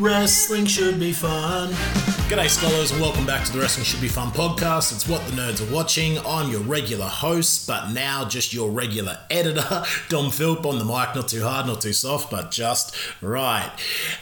Wrestling should be fun. G'day, scholars, and welcome back to the Wrestling Should Be Fun podcast. It's what the nerds are watching. I'm your regular host, but now just your regular editor, Dom Philp on the mic. Not too hard, not too soft, but just right.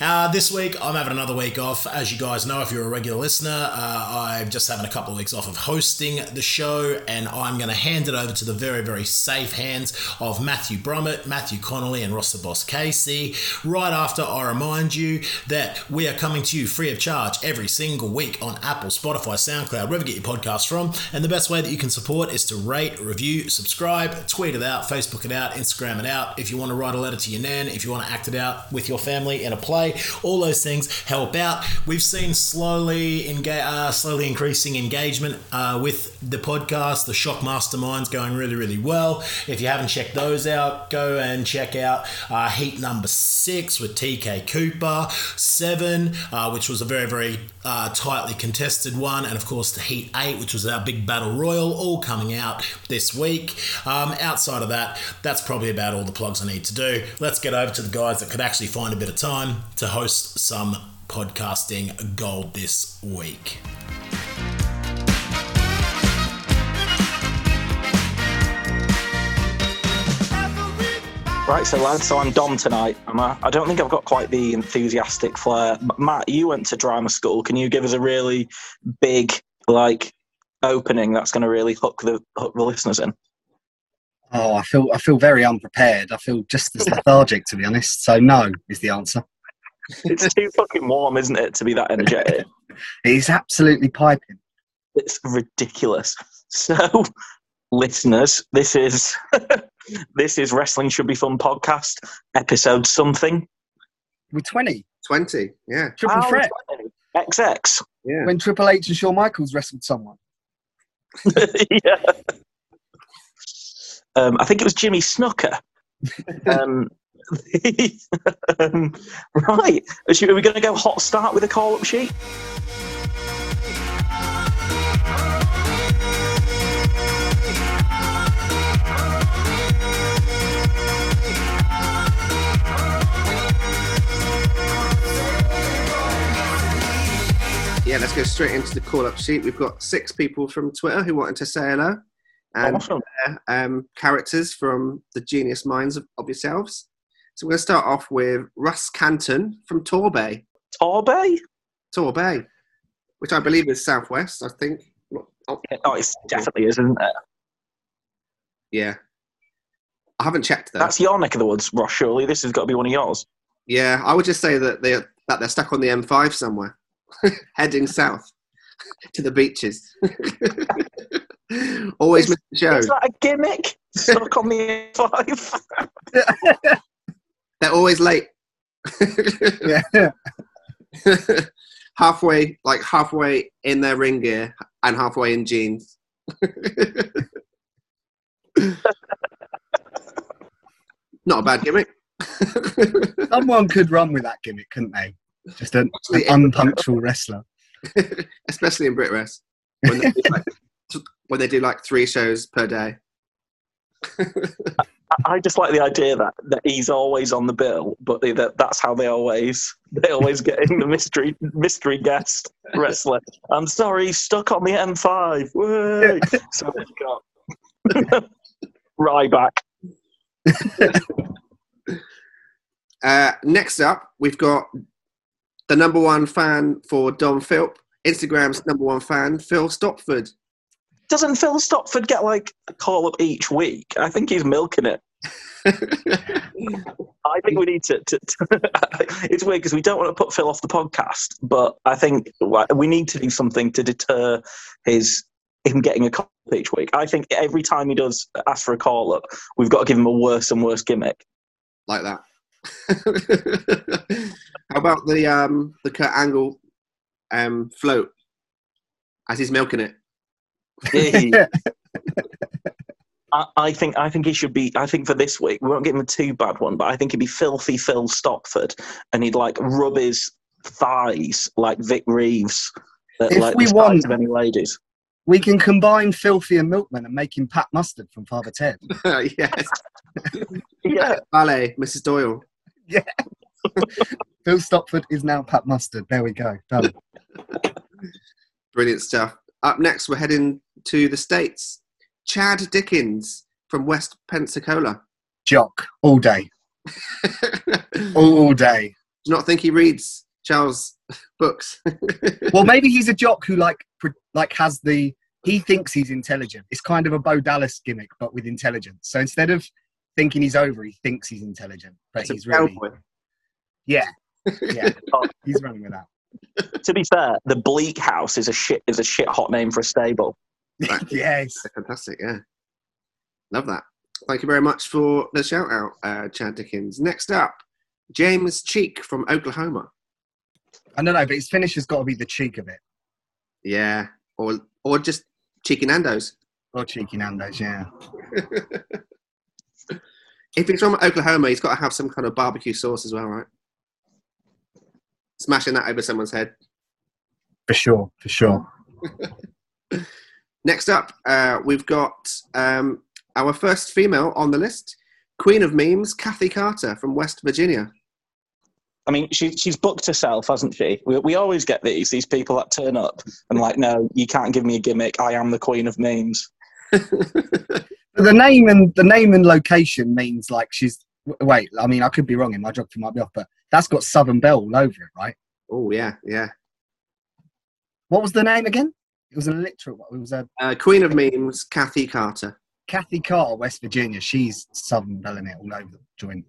Uh, this week, I'm having another week off. As you guys know, if you're a regular listener, uh, I'm just having a couple of weeks off of hosting the show, and I'm going to hand it over to the very, very safe hands of Matthew Brummett, Matthew Connolly, and Ross the Boss Casey. Right after I remind you that we are coming to you free of charge every single week on Apple, Spotify, SoundCloud, wherever you get your podcasts from. And the best way that you can support is to rate, review, subscribe, tweet it out, Facebook it out, Instagram it out. If you want to write a letter to your nan, if you want to act it out with your family in a play, all those things help out. We've seen slowly enga- uh, slowly increasing engagement uh, with the podcast. The Shock Mastermind's going really, really well. If you haven't checked those out, go and check out uh, Heat number six with TK Cooper, seven, uh, which was a very, very uh, tightly contested one, and of course the Heat 8, which was our big battle royal, all coming out this week. Um, outside of that, that's probably about all the plugs I need to do. Let's get over to the guys that could actually find a bit of time to host some podcasting gold this week. Right, so lads, so I'm Dom tonight. I don't think I've got quite the enthusiastic flair. Matt, you went to drama school. Can you give us a really big, like, opening that's going to really hook the hook the listeners in? Oh, I feel I feel very unprepared. I feel just as lethargic, to be honest. So no is the answer. It's too fucking warm, isn't it, to be that energetic? It is absolutely piping. It's ridiculous. So, listeners, this is this is Wrestling Should Be Fun podcast episode something. We're twenty. 20, yeah. Triple Oh, threat. 20. XX. Yeah. When Triple H and Shawn Michaels wrestled someone. yeah. Um, I think it was Jimmy Snuka. um, um, right. Are we going to go hot start with a call up sheet? Yeah, let's go straight into the call up sheet. We've got six people from Twitter who wanted to say hello, and Awesome. um, characters from the genius minds of, of yourselves. So we're going to start off with Russ Canton from Torbay. Torbay? Torbay, which I believe is southwest, I think. Oh, Oh, it definitely is, isn't it? yeah. I haven't checked though. That's your neck of the woods, Ross, surely. This has got to be one of yours. Yeah, I would just say that they that they're stuck on the M5 somewhere, heading south to the beaches. Always miss the show. Is that a gimmick? Stuck on the A5? They're always late. Yeah. halfway, like halfway in their ring gear and halfway in jeans. Not a bad gimmick. Someone could run with that gimmick, couldn't they? Just an, an unpunctual wrestler. Especially in Brit Rest. When they, do like, when they do like three shows per day. I- I just like the idea that, that he's always on the bill, but they, that that's how they always they always get in the mystery mystery guest wrestler. I'm sorry, he's stuck on the M5. Way. so we've got Ryback. Uh, next up, we've got the number one fan for Dom Philp, Instagram's number one fan, Phil Stopford. Doesn't Phil Stopford get like a call up each week? I think he's milking it. I think we need to. to, to it's weird because we don't want to put Phil off the podcast, but I think we need to do something to deter his him getting a call up each week. I think every time he does ask for a call up, we've got to give him a worse and worse gimmick. like that. How about the um, the Kurt Angle um, float as he's milking it? I, I think I think he should be. I think for this week we won't give him a too bad one, but I think he'd be filthy Phil Stopford, and he'd like rub his thighs like Vic Reeves. At, If like we want- sides of any ladies. We can combine Filthy and Milkman and make him Pat Mustard from Father Ted. yes. Yeah. Ballet, Mrs. Doyle. Phil Stopford is now Pat Mustard. There we go. Done. Brilliant stuff. Up next, we're heading to the States. Chad Dickens from West Pensacola. Jock all day, all day. Do not think he reads Charles' books? Well, maybe he's a jock who like like has the he thinks he's intelligent. It's kind of a Bo Dallas gimmick, but with intelligence. So instead of thinking he's over, he thinks he's intelligent, but It's a he's really cowboy. yeah, yeah. he's running with that. To be fair, the Bleak House is a shit is a shit hot name for a stable. Right. yes. Fantastic, yeah. Love that. Thank you very much for the shout out, uh, Chad Dickens. Next up, James Cheek from Oklahoma. I don't know, but his finish has got to be the cheek of it. Yeah, or or just Cheeky Nando's. Or cheeky Nando's, yeah. If he's from Oklahoma, he's got to have some kind of barbecue sauce as well, right? Smashing that over someone's head. For sure, for sure. Next up, uh, we've got um, our first female on the list, Queen of Memes, Kathy Carter from West Virginia. I mean, she, she's booked herself, hasn't she? We, we always get these these people that turn up and like, no, you can't give me a gimmick. I am the queen of memes. The name and the name and location means like she's. Wait, I mean, I could be wrong. In my geography might be off, but that's got Southern Belle all over it, right? oh yeah, yeah. What was the name again? It was a literal. It was a Uh, Queen of Memes, Kathy Carter. Kathy Carter, West Virginia. She's Southern Belle in it all over the joint.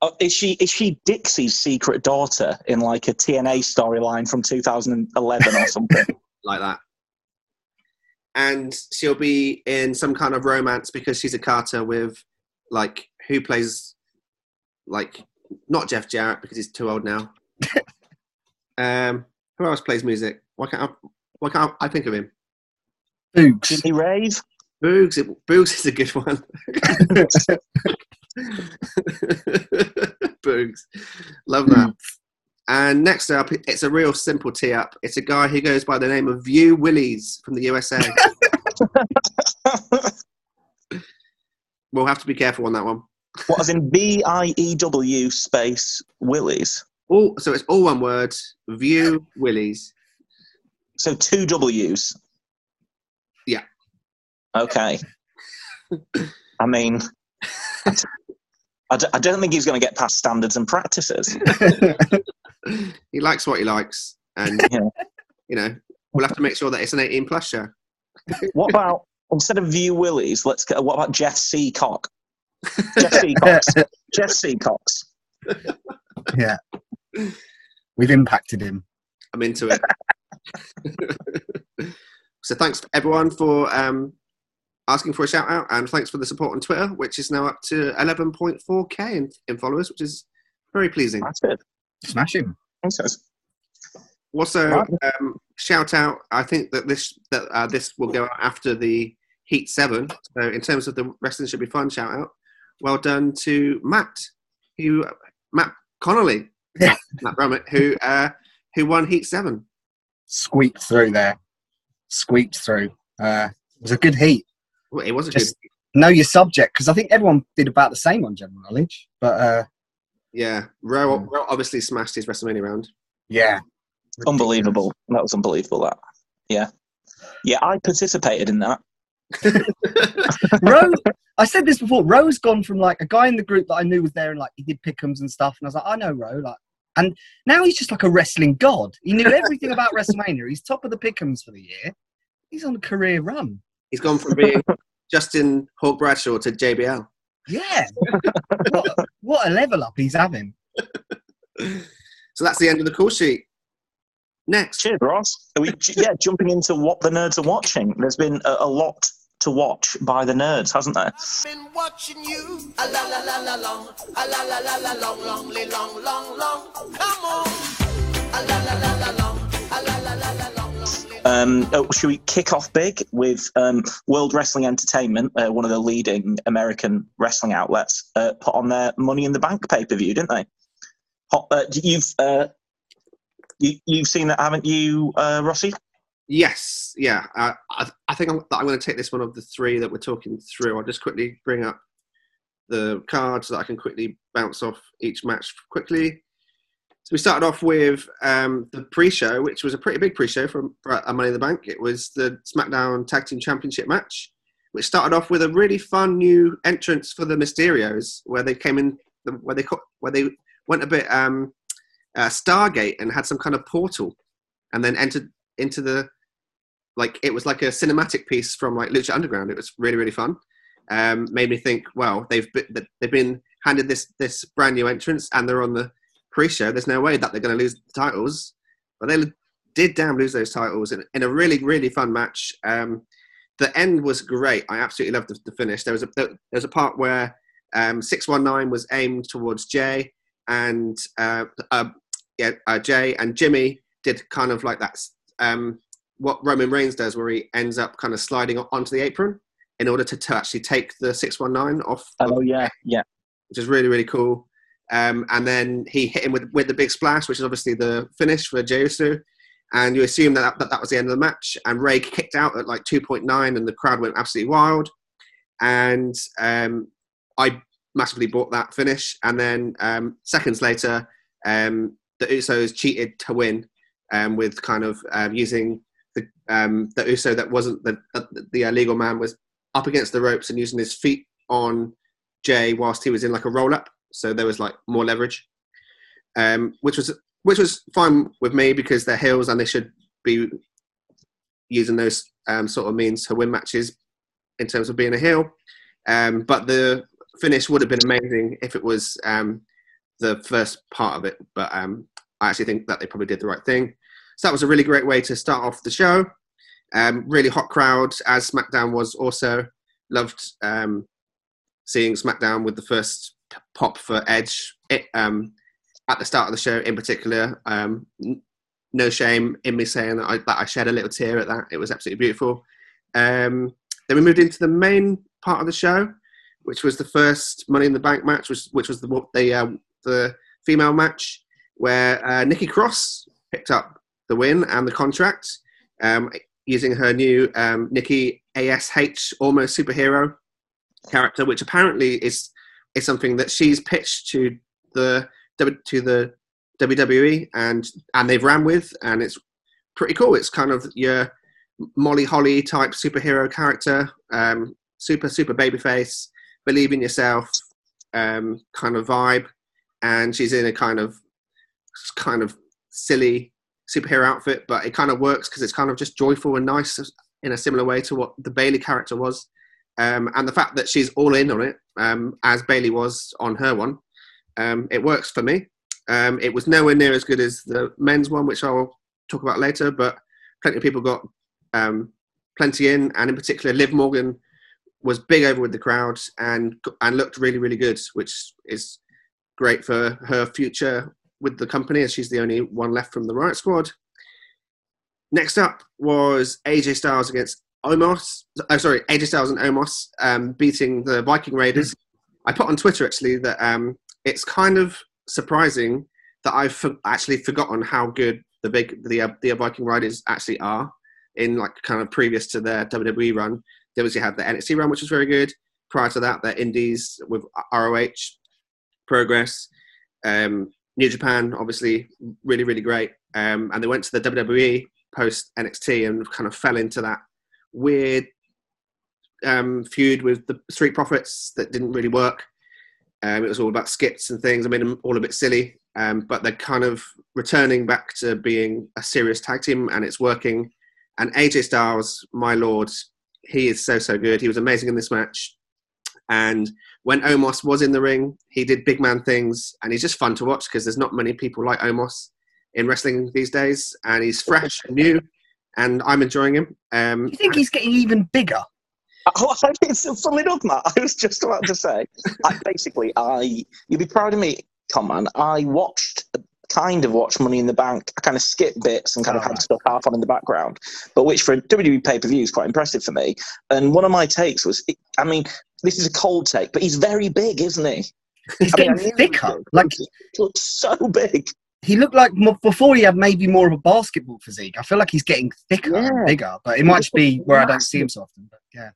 Oh, is she is she Dixie's secret daughter in like a TNA storyline from 2011 or something? like that. And she'll be in some kind of romance because she's a Carter with, like, who plays, like, not Jeff Jarrett because he's too old now. um, who else plays music? Why can't I, why can't I think of him? Boogs. Jimmy Rave? Boogs. Boogs is a good one. Boogs. Love that. And next up, it's a real simple tee up. It's a guy who goes by the name of View Willies from the USA. we'll have to be careful on that one. what as in B I E W space Willies? All, so it's all one word. View Willies. So two W's. Yeah. Okay. I mean, I d- I don't think he's going to get past standards and practices. he likes what he likes, and Yeah. you know we'll have to make sure that it's an 18 plus show. What about instead of View Willies? Let's get. What about Jeff Seacock? Jeff Seacox. Jeff Seacox. yeah. We've impacted him. I'm into it. so thanks everyone for um, asking for a shout out, and thanks for the support on Twitter, which is now up to 11.4k in, in followers, which is very pleasing. That's it. Smash him. That's. Also, Right. um, shout out. I think that this that uh, this will go out after the Heat Seven. So in terms of the wrestling should be fun. Shout out. Well done to Matt, who Matt Connolly, Yeah. Matt Brummett, who uh, who won Heat Seven. Squeaked through there. Squeaked through. Uh, it was a good heat. Well, it was a Just- good. Know your subject because I think everyone did about the same on general knowledge. But uh, Yeah, Rowe, Mm. Rowe obviously smashed his WrestleMania round. yeah, Unbelievable. That was unbelievable. That. Yeah. Yeah, I participated in that. Rose, I said this before. Ro's gone from like a guy in the group that I knew was there and like he did pickums and stuff, and I was like, I know Ro, like, and now he's just like a wrestling god. He knew everything about WrestleMania. He's top of the pickums for the year. He's on a career run. He's gone from being Justin Hawk Bradshaw to JBL. Yeah, what, what a level up he's having. So that's the end of the call sheet. Next, Cheers, Ross. Are we, yeah, jumping into what the nerds are watching. There's been a, a lot to watch by the nerds, hasn't there? been watching you. A la la la la long, a la la la la long, long, long, long, long. Come on. A la la la la long, a la la la la long, long. li- Um, oh, should we kick off big with um, World Wrestling Entertainment, uh, one of the leading American wrestling outlets, uh, put on their Money in the Bank pay per view, didn't they? Uh, you've uh, you, you've seen that, haven't you, uh, Rossi? Yes, yeah. Uh, I, I think I'm, I'm going to take this one of the three that we're talking through. I'll just quickly bring up the cards so that I can quickly bounce off each match quickly. We started off with um, the pre-show, which was a pretty big pre-show for a Money in the Bank. It was the SmackDown Tag Team Championship match, which started off with a really fun new entrance for the Mysterios, where they came in, where they where they went a bit um, uh, Stargate and had some kind of portal, and then entered into the like it was like a cinematic piece from like Lucha Underground. It was really really fun. Um, made me think, well, they've been, they've been handed this this brand new entrance, and they're on the pre-show. There's no way that they're going to lose the titles, but they did damn lose those titles in, in a really really fun match. Um, the end was great. I absolutely loved the, the finish. There was a there was a part where um, six one nine was aimed towards Jey, and uh, uh, yeah, uh, Jey and Jimmy did kind of like that. Um, what Roman Reigns does, where he ends up kind of sliding onto the apron in order to, to actually take the 619 off. Oh yeah, yeah. Which is really really cool. Um, and then he hit him with with the big splash, which is obviously the finish for Jey Uso. And you assume that, that that was the end of the match. And Rey kicked out at like 2.9, and the crowd went absolutely wild. And um, I massively bought that finish. And then um, seconds later, um, the Usos cheated to win um, with kind of um, using the the Uso that wasn't the the, the illegal man was up against the ropes and using his feet on Jey whilst he was in like a roll up. So there was like more leverage, um, which was which was fine with me because they're heels and they should be using those um, sort of means to win matches in terms of being a heel. Um, but the finish would have been amazing if it was um, the first part of it. But um, I actually think that they probably did the right thing. So that was a really great way to start off the show. Um, really hot crowd, as SmackDown was also. Loved um, seeing SmackDown with the first pop for Edge it, um, at the start of the show, in particular. Um, no shame in me saying that I, that I shed a little tear at that. It was absolutely beautiful. Um, then we moved into the main part of the show, which was the first Money in the Bank match, which, which was the the, uh, the female match, where uh, Nikki Cross picked up the win and the contract um, using her new um, Nikki ASH almost superhero character, which apparently is is something that she's pitched to the to the WWE and and they've ran with, and it's pretty cool. It's kind of your Molly Holly type superhero character, um, super super babyface, believe in yourself um, kind of vibe, and she's in a kind of kind of silly superhero outfit, but it kind of works because it's kind of just joyful and nice in a similar way to what the Bayley character was. Um, and the fact that she's all in on it, um, as Bayley was on her one, um, it works for me. Um, it was nowhere near as good as the men's one, which I'll talk about later, but plenty of people got um, plenty in, and in particular, Liv Morgan was big over with the crowd and and looked really really good, which is great for her future with the company as she's the only one left from the Riot Squad. Next up was AJ Styles against Omos. Oh, sorry, AJ Styles and Omos um, beating the Viking Raiders. I put on Twitter actually that um, it's kind of surprising that I've for- actually forgotten how good the big the uh, the Viking Raiders actually are in like kind of previous to their WWE run. They obviously had the NXT run, which was very good. Prior to that, their Indies with ROH, Progress, um, New Japan, obviously really really great. Um, and they went to the WWE post NXT and kind of fell into that weird um, feud with the Street Profits that didn't really work. Um, it was all about skits and things. I made them all a bit silly, um, but they're kind of returning back to being a serious tag team, and it's working. And AJ Styles, my lord, he is so so good. He was amazing in this match. And when Omos was in the ring, he did big man things, and he's just fun to watch because there's not many people like Omos in wrestling these days, and he's fresh and new, and I'm enjoying him. Um, you think he's getting even bigger? Oh, I think it's funnily enough, Matt. I was just about to say. I, basically, I you'll be proud of me, come on. I watched, kind of watched Money in the Bank. I kind of skipped bits and kind of Oh, had right. stuff half on in the background, but which for a WWE pay per view is quite impressive for me. And one of my takes was, I mean, this is a cold take, but he's very big, isn't he? He's I mean, I getting knew he thicker. Like he looks so big. He looked like before he had maybe more of a basketball physique. I feel like he's getting thicker Yeah. and bigger, but it might just be where I don't see him so often. But yeah,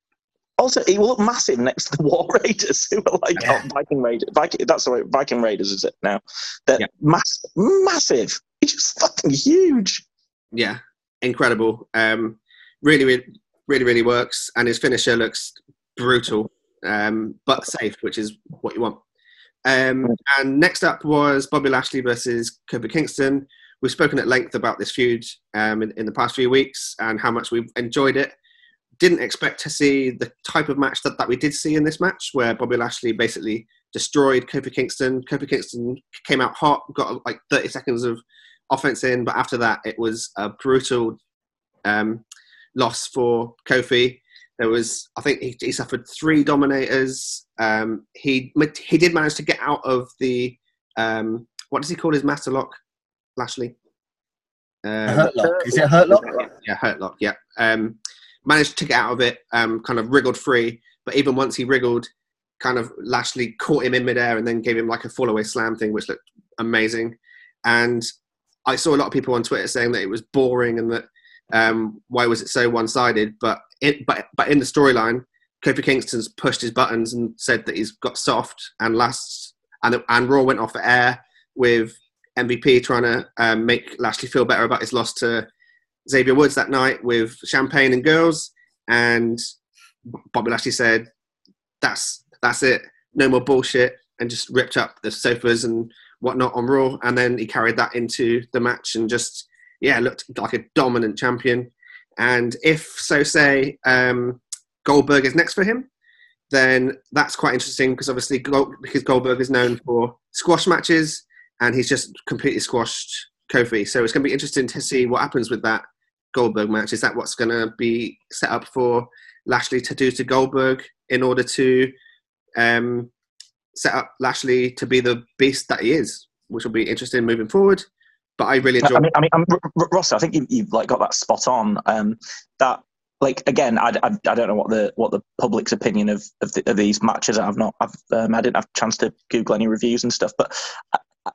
Also, he will look massive next to the War Raiders, who are like Yeah. oh, Viking Raiders. Viking, that's the way Viking Raiders is it now? They're Yeah. mass, massive. He's just fucking huge. yeah, incredible. Um, really, really, really, really works, and his finisher looks brutal, um, but safe, which is what you want. Um, and next up was Bobby Lashley versus Kofi Kingston. We've spoken at length about this feud um, in, in the past few weeks and how much we've enjoyed it. Didn't expect to see the type of match that, that we did see in this match, where Bobby Lashley basically destroyed Kofi Kingston. Kofi Kingston came out hot, got like 30 seconds of offense in, but after that, it was a brutal um, loss for Kofi. There was, I think, he, he suffered three dominators. Um, he he did manage to get out of the um, what does he call his master lock, Lashley? Uh, hurt lock. Is it hurt lock? yeah, hurt lock. Yeah, um, managed to get out of it. Um, kind of wriggled free, but even once he wriggled, kind of Lashley caught him in midair and then gave him like a fall away slam thing, which looked amazing. And I saw a lot of people on Twitter saying that it was boring and that um, why was it so one sided? But it, but but in the storyline, Kofi Kingston's pushed his buttons and said that he's got soft and last and and Raw went off the air with MVP trying to um, make Lashley feel better about his loss to Xavier Woods that night with champagne and girls, and Bobby Lashley said, "That's that's it, no more bullshit," and just ripped up the sofas and whatnot on Raw, and then he carried that into the match and just yeah looked like a dominant champion. And if so, say um, Goldberg is next for him, then that's quite interesting because obviously Gold, because Goldberg is known for squash matches, and he's just completely squashed Kofi. So it's going to be interesting to see what happens with that Goldberg match. Is that what's going to be set up for Lashley to do to Goldberg in order to um, set up Lashley to be the beast that he is, which will be interesting moving forward. But I really enjoy. I mean, I mean, um, R- R- Ross, I think you, you've like got that spot on. Um, that like again, I, I, I don't know what the what the public's opinion of of, the, of these matches. I've not, I've um, I didn't have a chance to Google any reviews and stuff, but. I, I-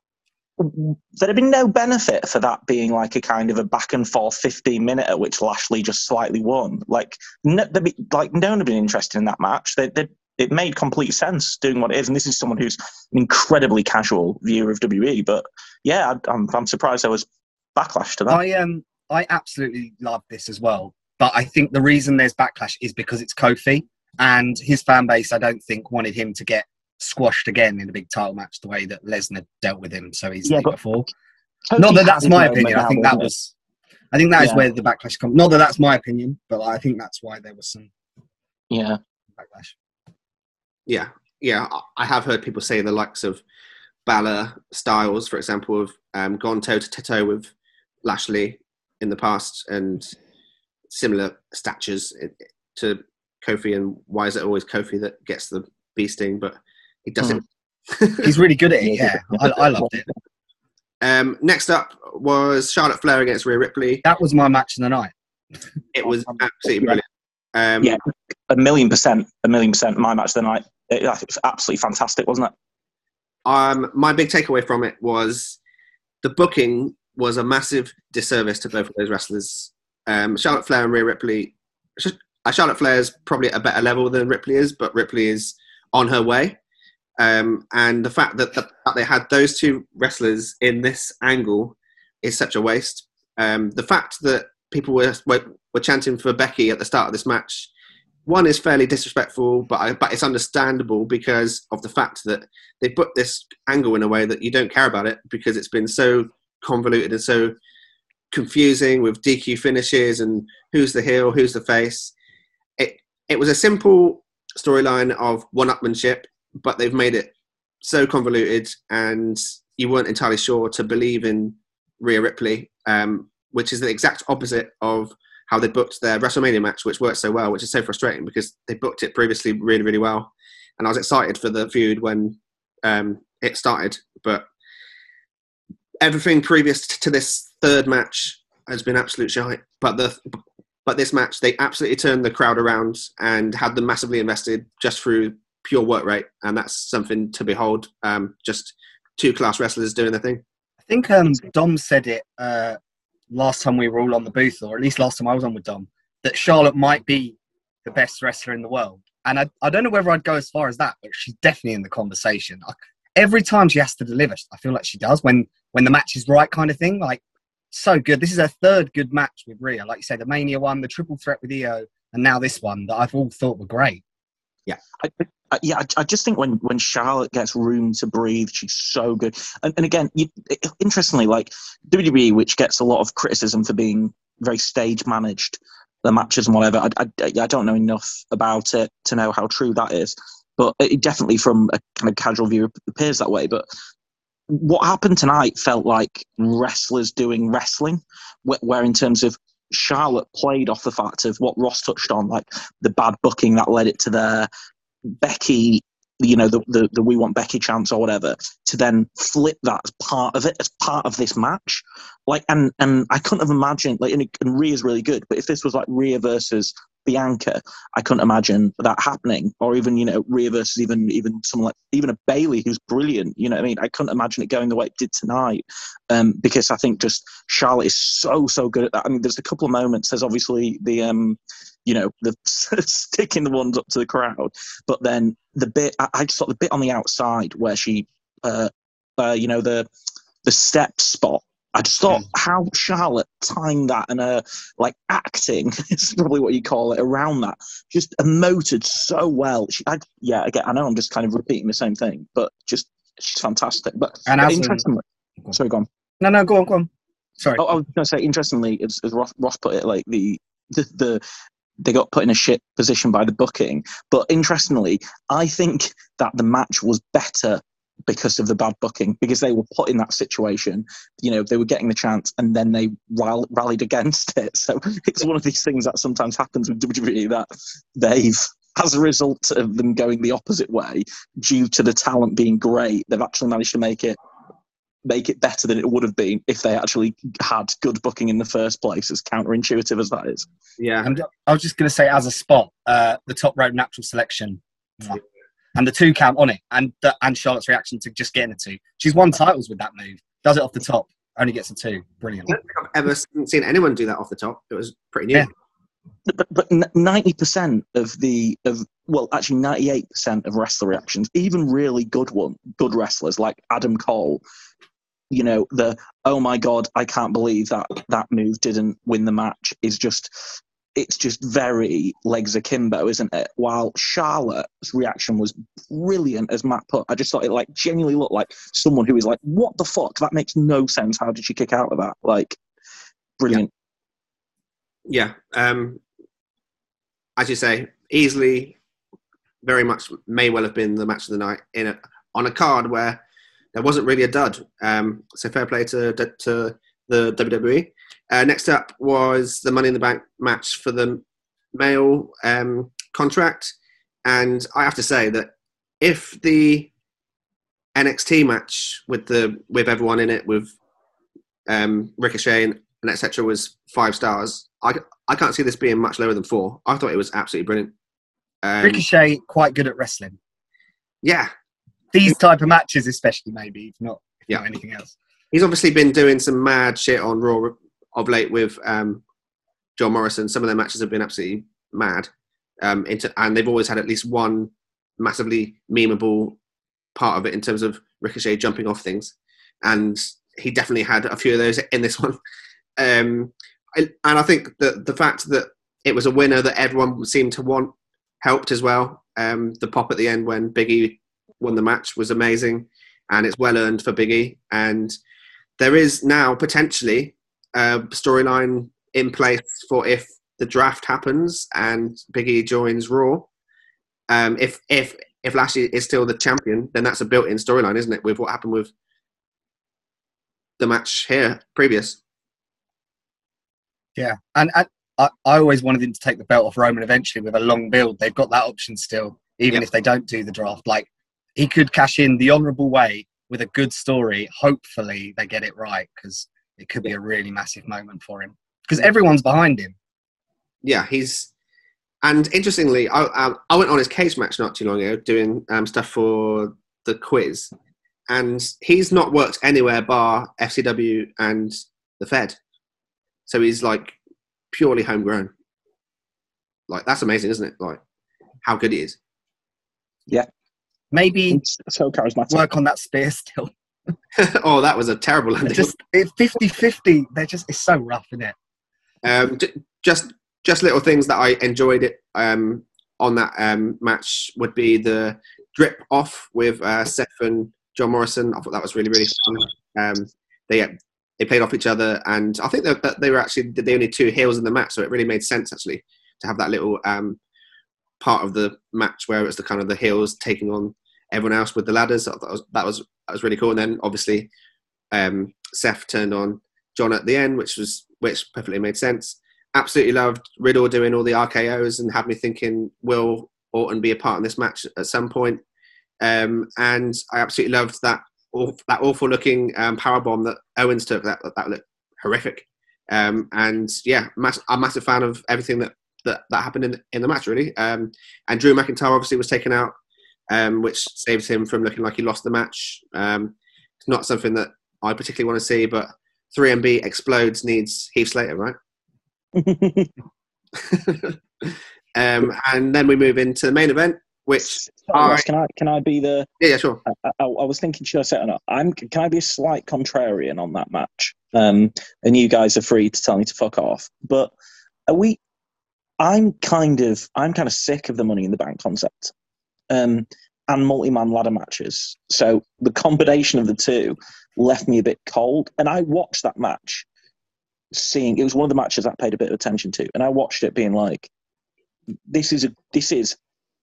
There'd have been no benefit for that being like a kind of a back and forth 15 minute at which Lashley just slightly won. Like, no, be, like no one had been interested in that match. They, they, it made complete sense doing what it is. And this is someone who's an incredibly casual viewer of WE. But yeah, I, I'm, I'm surprised there was backlash to that. I um I absolutely love this as well. But I think the reason there's backlash is because it's Kofi and his fan base. I don't think wanted him to get squashed again in a big title match the way that Lesnar dealt with him so easily Yeah, but before. Kofi Not that that's my opinion. I think that wasn't was. I think that is Yeah. where the backlash comes. Not that that's my opinion, but I think that's why there was some Yeah. backlash. Yeah, yeah. I- have heard people say the likes of Balor, Styles, for example, have um, gone toe to toe with Lashley in the past, and similar statures to Kofi. And why is it always Kofi that gets the bee sting? But he doesn't. He's really good at it. Yeah, I, I loved it. Um, next up was Charlotte Flair against Rhea Ripley. That was my match of the night. It was absolutely brilliant. Um, Yeah. A million percent, a million percent. My match of the night. It, it was absolutely fantastic, wasn't it? um, my big takeaway from it was the booking was a massive disservice to both of those wrestlers. Um, Charlotte Flair and Rhea Ripley. Uh, Charlotte Flair is probably at a better level than Ripley is, but Ripley is on her way. Um, and the fact that, that, that they had those two wrestlers in this angle is such a waste. Um, the fact that people were, were were chanting for Becky at the start of this match, one is fairly disrespectful, but I, but it's understandable because of the fact that they put this angle in a way that you don't care about it because it's been so convoluted and so confusing with DQ finishes and who's the heel, who's the face. It it was a simple storyline of one-upmanship, but they've made it so convoluted, and you weren't entirely sure to believe in Rhea Ripley, um, which is the exact opposite of how they booked their WrestleMania match, which worked so well, which is so frustrating because they booked it previously really, really well, and I was excited for the feud when um, it started, but everything previous to this third match has been absolute shite. But the but this match, they absolutely turned the crowd around and had them massively invested just through pure work rate, and that's something to behold. Um, just two class wrestlers doing their thing. I think um, Dom said it uh, last time we were all on the booth, or at least last time I was on with Dom, that Charlotte might be the best wrestler in the world. And I, I don't know whether I'd go as far as that, but she's definitely in the conversation. Every time she has to deliver, I feel like she does when when the match is right, kind of thing. Like so good. This is her third good match with Rhea. Like you say, the Mania one, the triple threat with Io, and now this one that I've all thought were great. I, I, yeah, I, I just think when, when Charlotte gets room to breathe, she's so good. And, and again, you, interestingly, like WWE, which gets a lot of criticism for being very stage managed, the matches and whatever. I, I, I don't know enough about it to know how true that is, but it definitely, from a kind of casual view, appears that way. But what happened tonight felt like wrestlers doing wrestling, where, where in terms of Charlotte played off the fact of what Ross touched on, like the bad booking that led it to their Becky, you know, the, the, the we want Becky chance or whatever, to then flip that as part of it, as part of this match. Like, and and I couldn't have imagined, like, and, and Rhea's really good, but if this was like Rhea versus Bianca, I couldn't imagine that happening, or even you know Rhea versus even even someone like even a Bayley who's brilliant. You know I mean? I couldn't imagine it going the way it did tonight, um, because I think just Charlotte is so so good at that. I mean, there's a couple of moments. There's obviously the um, you know the sticking the ones up to the crowd, but then the bit I, I just thought the bit on the outside where she, uh, uh you know the the step spot I just thought mm. how Charlotte timed that and her like acting is probably what you call it around that just emoted so well. She, I, yeah, again, I know I'm just kind of repeating the same thing, but just she's fantastic. But, And but interestingly, sorry, go on. No, no, go on, go on. Sorry. Oh, I was going to say, interestingly, as, as Ross, Ross put it, like the, the the they got put in a shit position by the booking. But interestingly, I think that the match was better because of the bad booking, because they were put in that situation. You know, they were getting the chance, and then they rall- rallied against it. So it's one of these things that sometimes happens with WWE that they've. As a result of them going the opposite way, due to the talent being great, they've actually managed to make it make it better than it would have been if they actually had good booking in the first place, as counterintuitive as that is. Yeah. And I was just going to say, as a spot, uh, the top rope natural selection, and the two count on it, and the, and Charlotte's reaction to just getting a two. She's won titles with that move. Does it off the top, only gets a two. Brilliant. I don't think I've ever seen anyone do that off the top. It was pretty new. Yeah. But but ninety percent of the of well, actually ninety eight percent of wrestler reactions, even really good one, good wrestlers like Adam Cole, you know, the oh my god, I can't believe that that move didn't win the match is just it's just very legs akimbo, isn't it? While Charlotte's reaction was brilliant, as Matt put, I just thought it like genuinely looked like someone who is like, "What the fuck? That makes no sense. How did she kick out of that?" Like, brilliant. Yeah. Um, as you say, easily, very much may well have been the match of the night in a, on a card where there wasn't really a dud. Um, so fair play to, to the WWE. Uh, next up was the Money in the Bank match for the male um, contract, and I have to say that if the NXT match with the with everyone in it with um, Ricochet and, and etc. was five stars. I, I can't see this being much lower than four. I thought it was absolutely brilliant. Um, Ricochet quite good at wrestling. yeah, These type of matches, especially, maybe if not, if Yeah. not anything else. he's obviously been doing some mad shit on Raw of late with um, John Morrison. Some of their matches have been absolutely mad, um, into, and they've always had at least one massively memeable part of it in terms of Ricochet jumping off things, and he definitely had a few of those in this one. Um, and I think that the fact that it was a winner that everyone seemed to want helped as well. Um, the pop at the end when Biggie won the match was amazing, and it's well earned for Biggie. And there is now potentially a storyline in place for if the draft happens and Biggie joins Raw. Um, if if if Lashley is still the champion, then that's a built-in storyline, isn't it? With what happened with the match here previous. Yeah, and, and I, I always wanted him to take the belt off Roman eventually with a long build. They've got that option still, even Yep. if they don't do the draft. Like he could cash in the honourable way with a good story. Hopefully, they get it right because it could be a really massive moment for him because everyone's behind him. yeah, he's and interestingly, I um, I went on his Cagematch not too long ago doing um, stuff for the quiz, and he's not worked anywhere bar FCW and the Fed. So he's like purely homegrown. Like that's amazing, isn't it? Like how good he is. Yeah. Maybe It's so charismatic. work on that spear still. oh, that was a terrible landing. Just it 50-50. They're just it's so rough, isn't it? Um, j- just just little things that I enjoyed it um, on that um, match would be the drip off with uh, Seth and John Morrison. I thought that was really really fun. Um, they they played off each other, and I think that that they were actually the only two heels in the match, so it really made sense actually to have that little um, part of the match where it was the kind of the heels taking on everyone else with the ladders. That was that was, that was really cool. And then obviously um, Seth turned on John at the end, which was which perfectly made sense. Absolutely loved Riddle doing all the RKO's and had me thinking, will Orton be a part in this match at some point? Um, and I absolutely loved that aw- that awful looking um, power bomb that Owens took. That that looked horrific. Um, and yeah, mass- I'm a massive fan of everything that that, that happened in in the match really. Um, and Drew McIntyre obviously was taken out, um, which saves him from looking like he lost the match. Um, it's not something that I particularly want to see, but 3MB explodes needs Heath Slater, right? um, and then we move into the main event, which Sorry, I- can I can I be the? yeah, yeah, sure. I, I, I was thinking, should I say it or not? I'm. Can I be a slight contrarian on that match? Um, and you guys are free to tell me to fuck off. But are we? I'm kind of. I'm kind of sick of the Money in the Bank concept. Um, and multi-man ladder matches. So the combination of the two left me a bit cold. And I watched that match, seeing it was one of the matches I paid a bit of attention to, and I watched it being like, "This is a this is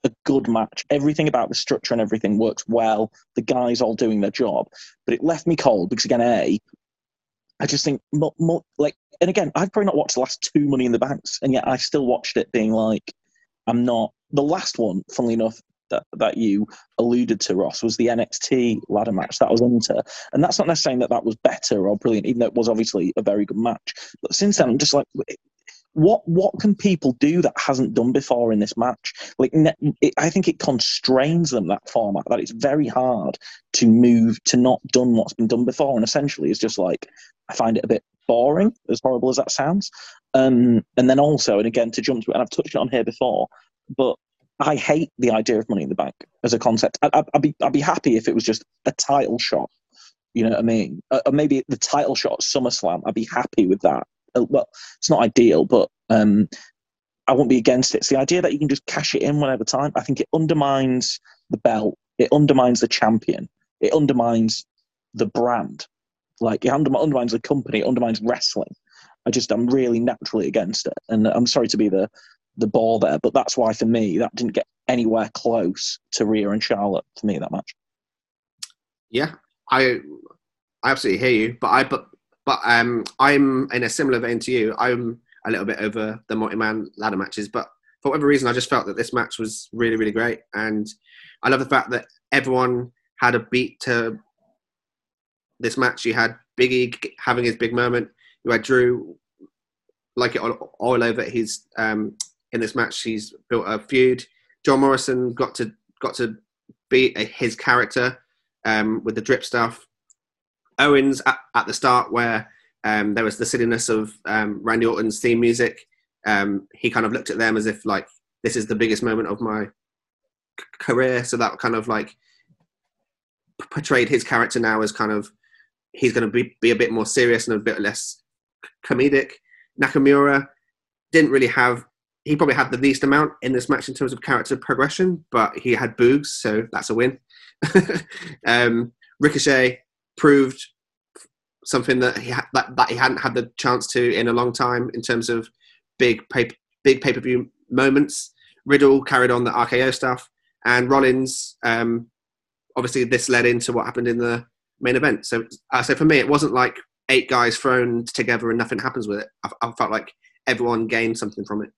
a good match. Everything about the structure and everything works well. The guys all doing their job, but it left me cold because again, a, I just think like, and again, I've probably not watched the last two Money in the Banks, and yet I still watched it being like, I'm not. The last one, funnily enough, that that you alluded to, Ross, was the NXT ladder match that was Inter, and that's not necessarily saying that that was better or brilliant, even though it was obviously a very good match. But since then, I'm just like, what what can people do that hasn't done before in this match? Like, it, I think it constrains them that format that it's very hard to move to not done what's been done before, and essentially it's just like I find it a bit boring, as horrible as that sounds. Um, and then also, and again to jump to it, and I've touched on here before, but I hate the idea of Money in the Bank as a concept. I, I'd be I'd be happy if it was just a title shot. You know what I mean? Uh, or maybe the title shot at SummerSlam. I'd be happy with that. Uh, well, it's not ideal, but um, I won't be against it. It's the idea that you can just cash it in whenever time. I think it undermines the belt. It undermines the champion. It undermines the brand. Like it undermines the company. It undermines wrestling. I just I'm really naturally against it, and I'm sorry to be the the ball there, but that's why for me that didn't get anywhere close to Rhea and Charlotte for me that match. Yeah, I I absolutely hear you, but I but but um I'm in a similar vein to you. I'm a little bit over the multi-man ladder matches, but for whatever reason, I just felt that this match was really really great, and I love the fact that everyone had a beat to this match. You had Biggie having his big moment. You had Drew like it all, all over. He's um, in this match. He's built a feud. John Morrison got to got to be a, his character um, with the drip stuff. Owens at, at the start, where um, there was the silliness of um, Randy Orton's theme music. Um, he kind of looked at them as if like this is the biggest moment of my c- career. So that kind of like p- portrayed his character now as kind of he's going to be, be a bit more serious and a bit less comedic. Nakamura didn't really have. He probably had the least amount in this match in terms of character progression, but he had Boogs, so that's a win. um, Ricochet proved something that he ha- that, that he hadn't had the chance to in a long time in terms of big pay- big pay per view moments. Riddle carried on the RKO stuff, and Rollins. Um, obviously, this led into what happened in the main event. So, uh, so for me, it wasn't like eight guys thrown together and nothing happens with it. I, I felt like everyone gained something from it.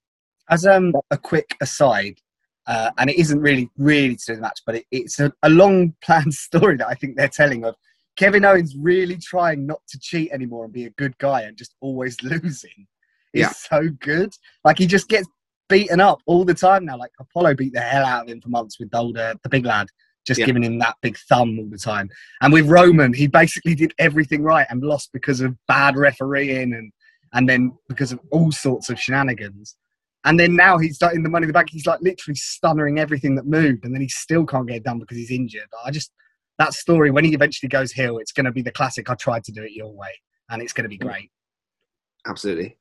As um, a quick aside, uh, and it isn't really really to do the match, but it, it's a, a long planned story that I think they're telling of Kevin Owens really trying not to cheat anymore and be a good guy and just always losing. Is Yeah. so good. Like he just gets beaten up all the time now. Like Apollo beat the hell out of him for months with the older, the big lad. just Yeah. giving him that big thumb all the time. And with Roman, he basically did everything right and lost because of bad refereeing and and then because of all sorts of shenanigans. And then now he's like in the money in the bank, he's like literally stunnering everything that moved, and then he still can't get it done because he's injured. I just that story when he eventually goes heel, it's going to be the classic. I tried to do it your way, and it's going to be great. absolutely.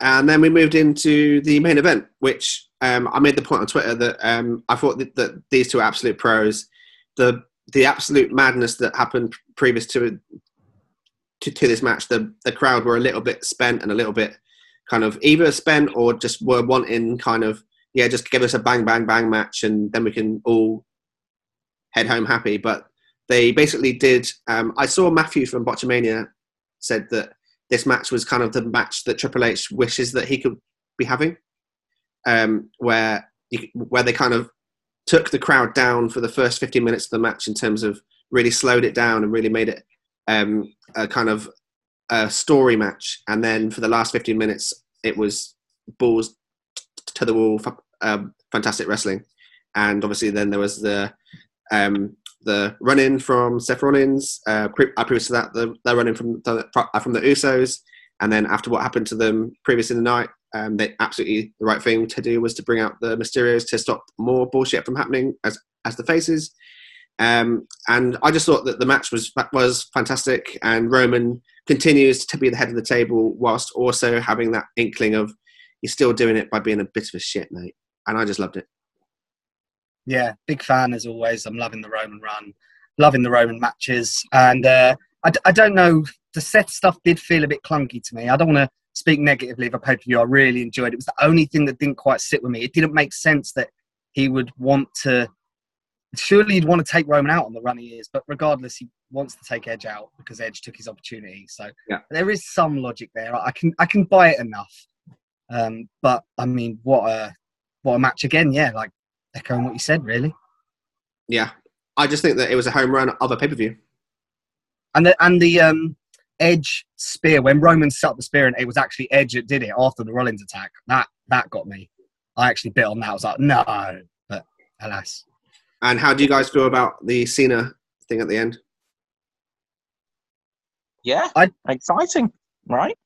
And then we moved into the main event, which um, I made the point on Twitter that um, I thought that, that these two are absolute pros. The the absolute madness that happened previous to to, to this match, the the crowd were a little bit spent and a little bit kind of either spent or just were wanting kind of yeah, just give us a bang bang bang match and then we can all head home happy. But they basically did. Um, I saw Matthew from Botchamania said that this match was kind of the match that Triple H wishes that he could be having, um, where you, where they kind of took the crowd down for the first 15 minutes of the match in terms of really slowed it down and really made it um, a kind of a story match, and then for the last 15 minutes it was balls to the wall, um, fantastic wrestling, and obviously then there was the um, the run in from Seth Rollins. Uh, pre- uh, previous to that, the, the run in from the, uh, from the Usos, and then after what happened to them previous in the night, um, they absolutely the right thing to do was to bring out the Mysterios to stop more bullshit from happening as as the faces. Um, and I just thought that the match was was fantastic, and Roman continues to be the head of the table whilst also having that inkling of he's still doing it by being a bit of a shit mate, and I just loved it. Yeah, big fan as always. I'm loving the Roman run, loving the Roman matches, and uh, I, d- I don't know. The Seth stuff did feel a bit clunky to me. I don't want to speak negatively of a pay per view. I really enjoyed it. It was the only thing that didn't quite sit with me. It didn't make sense that he would want to. Surely he'd want to take Roman out on the run he is, but regardless, he wants to take Edge out because Edge took his opportunity. So Yeah. there is some logic there. I can I can buy it enough. Um, but I mean, what a what a match again. Yeah, like echoing what you said, really. Yeah, I just think that it was a home run of a pay per view. And the and the um, Edge spear when Roman set up the spear and it was actually Edge that did it after the Rollins attack. That that got me. I actually bit on that. I was like, no, but alas. And how do you guys feel about the Cena thing at the end? Yeah, I- exciting, right?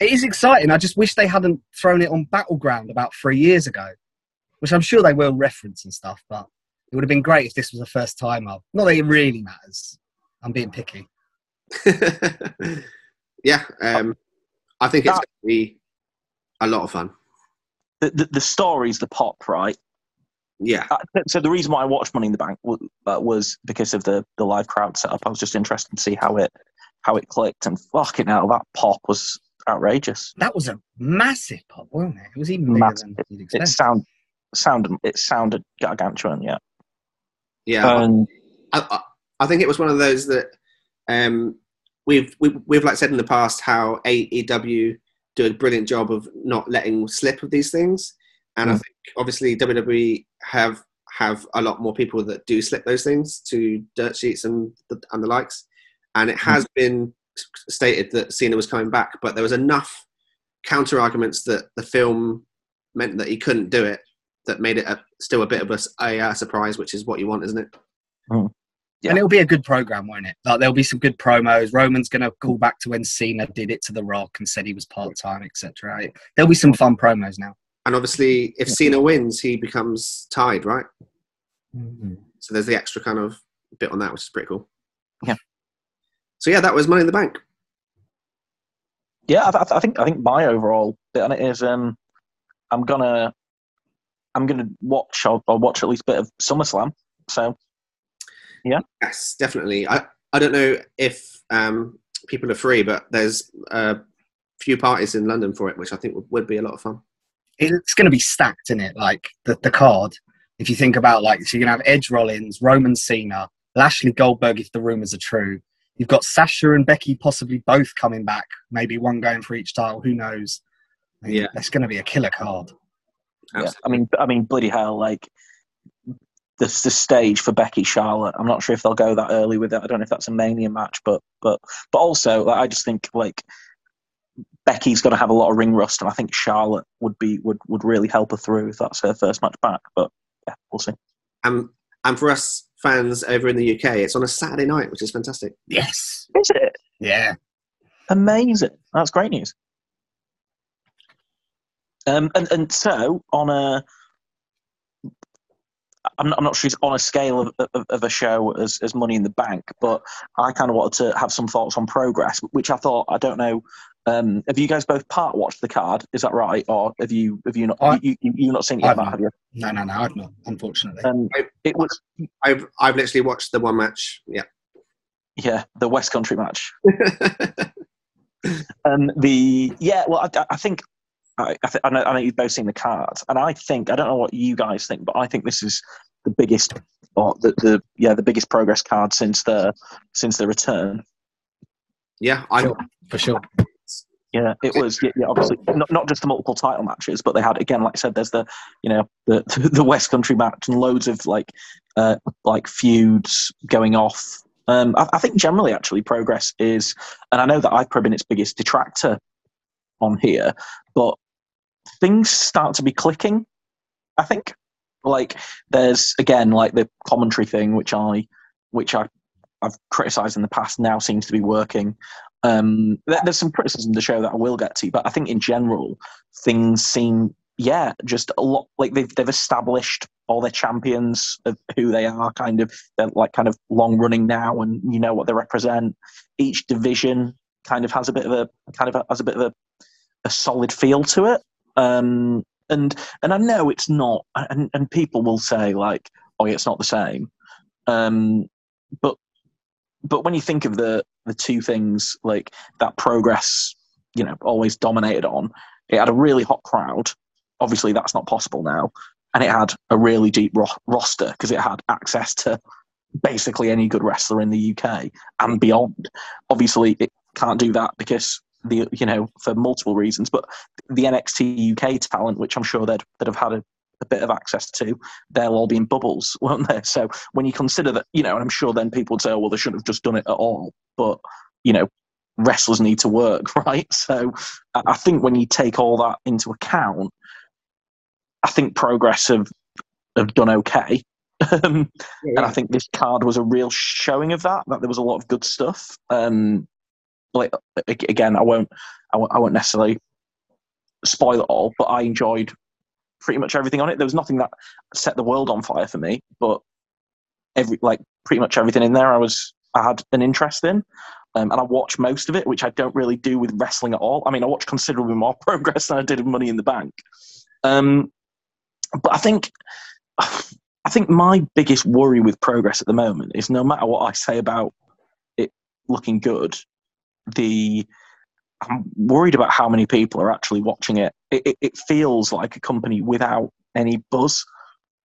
It is exciting. I just wish they hadn't thrown it on Battleground about three years ago, which I'm sure they will reference and stuff. But it would have been great if this was the first time of. Not that it really matters. I'm being picky. yeah, um, I think it's going to be a lot of fun. The, the, the story's the pop, right? Yeah, Uh, so the reason why I watched Money in the Bank was, uh, because of the, the live crowd setup. I was just interested to see how it how it clicked, and fucking hell, that pop was outrageous. That was a massive pop, wasn't it? It was even bigger Massive. than you'd It expect. sound sounded it sounded gargantuan, yeah. yeah. And I, I, I think it was one of those that um, we've, we've we've like said in the past how AEW do a brilliant job of not letting slip of these things, and I Mm. think obviously WWE have have a lot more people that do slip those things to dirt sheets and the, and the likes, and it has been stated that Cena was coming back, but there was enough counter arguments that the film meant that he couldn't do it that made it a, still a bit of a, uh, surprise, which is what you want, isn't it? Yeah. And it'll be a good program, won't it? Like there'll be some good promos. Roman's going to call back to when Cena did it to The Rock and said he was part time, etc. There'll be some fun promos now. And obviously, if Cena wins, he becomes tied, right? So there's the extra kind of bit on that, which is pretty cool. Yeah. So yeah, that was Money in the Bank. yeah, I, I think I think my overall bit on it is um, I'm gonna I'm gonna watch I'll, I'll watch at least a bit of SummerSlam. So yeah. Yes, definitely. I I don't know if um, people are free, but there's a few parties in London for it, which I think would, would be a lot of fun. It's going to be stacked, in it? Like the, the card. If you think about like, so you're going to have Edge Rollins, Roman Cena, Lashley Goldberg, if the rumors are true. You've got Sasha and Becky possibly both coming back. Maybe one going for each title. Who knows? I mean, Yeah. that's going to be a killer card. yeah, I mean I mean bloody hell, like the the stage for Becky Charlotte. I'm not sure if they'll go that early with it. I don't know if that's a Mania match, but but but also like, I just think like Becky's going to have a lot of ring rust, and I think Charlotte would be would would really help her through if that's her first match back. But yeah, we'll see. And and for us fans over in the UK, it's on a Saturday night, which is fantastic. Yes. Is it Yeah. amazing? That's great news. Um, and and so on a, I'm not, I'm not sure it's on a scale of, of, of a show as, as Money in the Bank, but I kind of wanted to have some thoughts on progress, which I thought I don't know. Um, have you guys both part watched the card? Is that right, or have you have you not I- you, you you've not seen it yet, I've Matt, have you? No, no, no, I've not, unfortunately. Um, it was I've I've literally watched the one match. Yeah. yeah the West Country match. Um, the yeah, well, I, I think I, I, th- I, know, I know you've both seen the card, and I think I don't know what you guys think, but I think this is the biggest, or the, the yeah, the biggest progress card since the since the return. yeah, I Sure. For sure. Yeah, it was. Yeah, yeah obviously not, not just the multiple title matches, but they had again, like I said, there's the you know the the West Country match and loads of like uh, like feuds going off. Um, I, I think generally, actually, progress is, and I know that I've probably been its biggest detractor on here, but things start to be clicking. I think, like there's again like the commentary thing, which I which I I've criticised in the past, now seems to be working. Um, there's some criticism of the show that I will get to, but I think in general things seem yeah just a lot like they've they've established all their champions of who they are kind of they're like kind of long running now and you know what they represent. Each division kind of has a bit of a kind of a, has a bit of a, a solid feel to it. Um and and i know it's not and, and people will say like oh it's not the same. Um but but when you think of the the two things like that progress you know always dominated on. It had a really hot crowd. Obviously that's not possible now. And it had a really deep ro- roster because it had access to basically any good wrestler in the UK and beyond. Obviously it can't do that because the you know for multiple reasons but the NXT UK talent which I'm sure they'd, they'd have had a, a bit of access to they'll all be in bubbles won't they so when you consider that you know and I'm sure then people would say oh, well they shouldn't have just done it at all but you know wrestlers need to work right so I think when you take all that into account I think progress have have done okay. Um, and I think this card was a real showing of that. That there was a lot of good stuff. Um, like again, I won't, I won't, I won't necessarily spoil it all, but I enjoyed pretty much everything on it. There was nothing that set the world on fire for me, but every like pretty much everything in there, I was I had an interest in. Um, and I watched most of it, which I don't really do with wrestling at all. I mean, I watched considerably more progress than I did of Money in the Bank. Um, but I think I think my biggest worry with progress at the moment is no matter what I say about it looking good, the I'm worried about how many people are actually watching it. It, it, it feels like a company without any buzz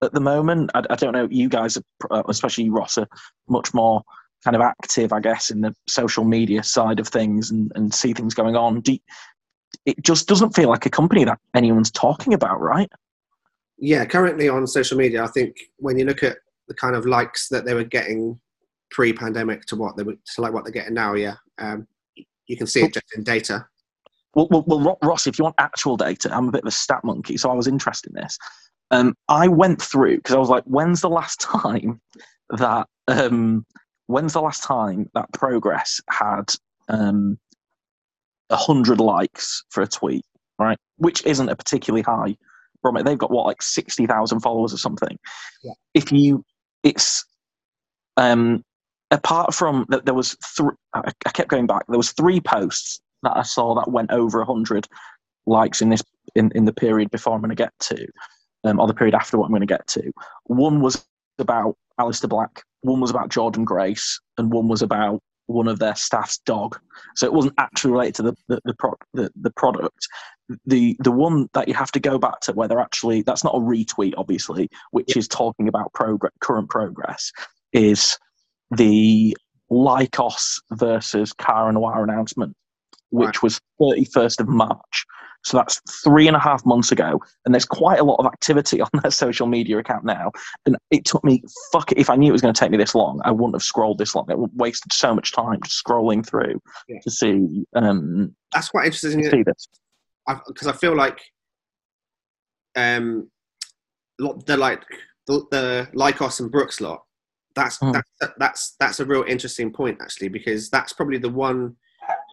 at the moment. I, I don't know. You guys, are, uh, especially you, Ross, are much more kind of active, I guess, in the social media side of things and, and see things going on. Do it just doesn't feel like a company that anyone's talking about, right? yeah, currently on social media, I think when you look at the kind of likes that they were getting pre-pandemic to what they were to like what they're getting now, yeah, um, you can see it just in data. Well, well, well, Ross, if you want actual data, I'm a bit of a stat monkey, so I was interested in this. Um, I went through because I was like, when's the last time that um, when's the last time that Progress had um, a hundred likes for a tweet, right? Which isn't a particularly high. From they've got what like sixty thousand followers or something. Yeah. If you, it's um, apart from that, there was three. I, I kept going back. There was three posts that I saw that went over 100 likes in this in, in the period before I'm going to get to, um, or the period after what I'm going to get to. One was about Aleister Black, one was about Jordan Grace, and one was about one of their staff's dog. So it wasn't actually related to the the the, pro, the, the product. The the one that you have to go back to where they're actually that's not a retweet, obviously, which is talking about progress, current progress, is the Lykos versus Cara Noir announcement, which was 31st of March. So that's three and a half months ago. And there's quite a lot of activity on their social media account now. And it took me, fuck it, if I knew it was going to take me this long, I wouldn't have scrolled this long. I would wasted so much time just scrolling through Yeah. to see, um, That's quite interesting to see this. because I, feel like um, a lot they're like the, the Lykos and Brooks lot. That's Hmm. that's that's that's a real interesting point actually because that's probably the one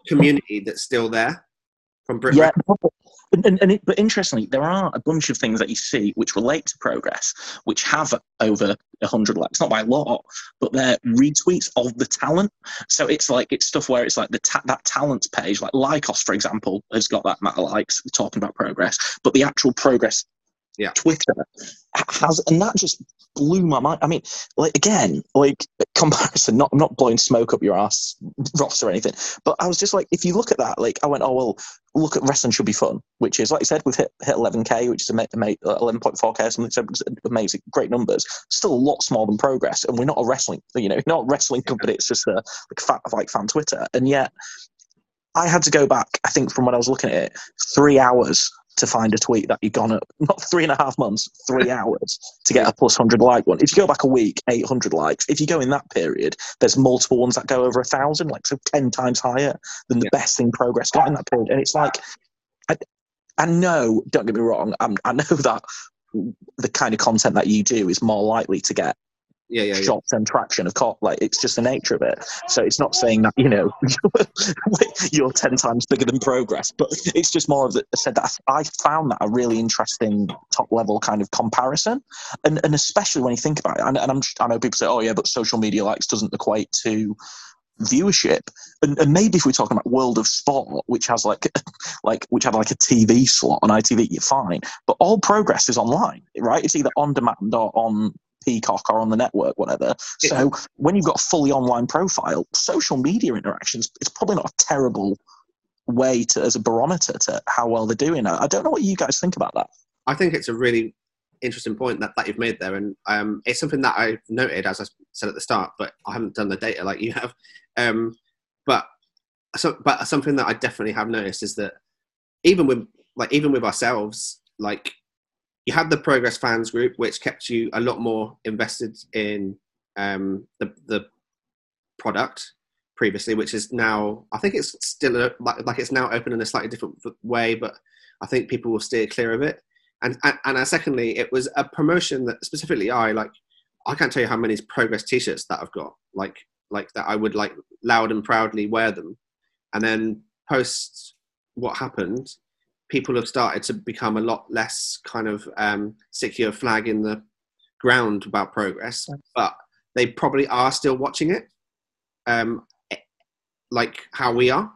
community that's still there from Britain. Yeah, but, and, and it, but interestingly, there are a bunch of things that you see which relate to progress, which have over hundred likes, not by a lot, but they're retweets of the talent. So it's like it's stuff where it's like the ta- that talent page, like Lykos, for example, has got that amount of likes talking about progress, but the actual progress Yeah. Twitter has, and that just blew my mind. I mean, like again, like comparison, not I'm not blowing smoke up your ass, Ross or anything, but I was just like, if you look at that, like I went, oh well, look at wrestling should be fun, which is like I said, we've hit hit 11k, which is ama- ama- uh, 11.4k or something, so amazing, great numbers. Still a lot smaller than progress, and we're not a wrestling, you know, not a wrestling company. It's just a like fan, like fan Twitter, and yet I had to go back. I think from when I was looking at it, three hours to find a tweet that you've gone up, not three and a half months, three hours to get a plus 100 like one. If you go back a week, 800 likes. If you go in that period, there's multiple ones that go over a thousand, like so 10 times higher than the Yeah. best in progress got in that period. And it's like, I, I know, don't get me wrong, I'm, I know that the kind of content that you do is more likely to get Yeah, yeah, yeah. short-term traction of course like it's just the nature of it. So it's not saying that you know you're 10 times bigger than progress but it's just more of the said that i found that a really interesting top level kind of comparison. And, and especially when you think about it and, and I'm, i know people say oh yeah but social media likes doesn't equate to viewership. And, and maybe if we're talking about world of sport which has like like which had like a tv slot on itv you're fine. But all progress is online right? It's either on demand or on peacock or on the network whatever. So when you've got a fully online profile social media interactions it's probably not a terrible way to as a barometer to how well they're doing. I don't know what you guys think about that. I think it's a really interesting point that, that you've made there, and um, it's something that I noted as I said at the start, but I haven't done the data like you have. Um, but so, but something that I definitely have noticed is that even with like even with ourselves, like you had the Progress fans group, which kept you a lot more invested in um, the the product previously, which is now I think it's still a, like like it's now open in a slightly different way, but I think people will steer clear of it. And and, and uh, secondly, it was a promotion that specifically I like. I can't tell you how many progress T-shirts that I've got. Like like that, I would like loud and proudly wear them. And then post what happened, people have started to become a lot less kind of um, secure flag in the ground about progress, but they probably are still watching it, um, like how we are.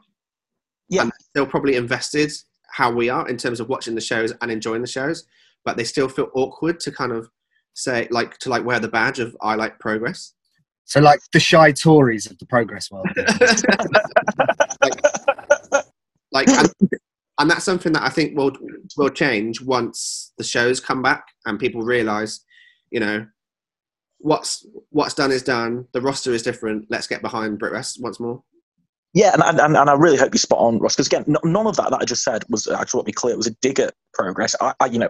Yeah. and they're probably invested how we are in terms of watching the shows and enjoying the shows, but they still feel awkward to kind of say like to like wear the badge of I like progress. So, like the shy Tories of the progress world. like and, and that's something that i think will will change once the shows come back and people realize you know what's what's done is done the roster is different let's get behind brit rest once more Yeah, and, and, and I really hope you spot on, Ross, because again, n- none of that that I just said was actually, let me clear, it was a dig at progress. I, I you know,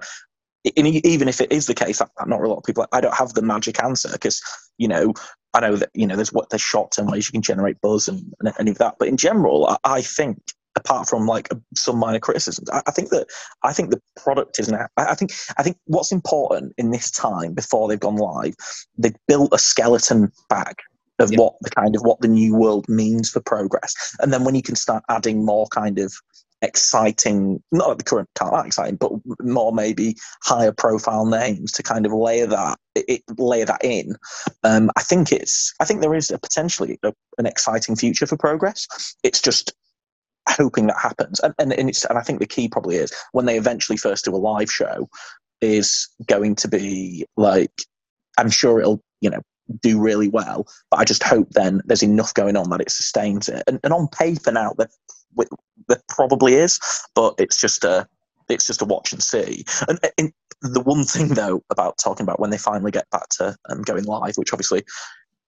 e- even if it is the case, that not a lot of people, I don't have the magic answer because, you know, I know that, you know, there's what there's short term ways you can generate buzz and, and any of that. But in general, I, I think, apart from like some minor criticisms, I, I think that I think the product is now. I, I think I think what's important in this time before they've gone live, they've built a skeleton back of Yeah. what the kind of what the new world means for progress, and then when you can start adding more kind of exciting, not like the current can't exciting, but more maybe higher profile names to kind of layer that it- layer that in. Um, I think it's I think there is a potentially a, an exciting future for progress. It's just hoping that happens, and and, and it's and I think the key probably is when they eventually first do a live show is going to be like I'm sure it'll you know do really well, but I just hope then there's enough going on that it sustains it. And, and on paper now there, there probably is, but it's just a it's just a watch and see. And, and the one thing though about talking about when they finally get back to um, going live, which obviously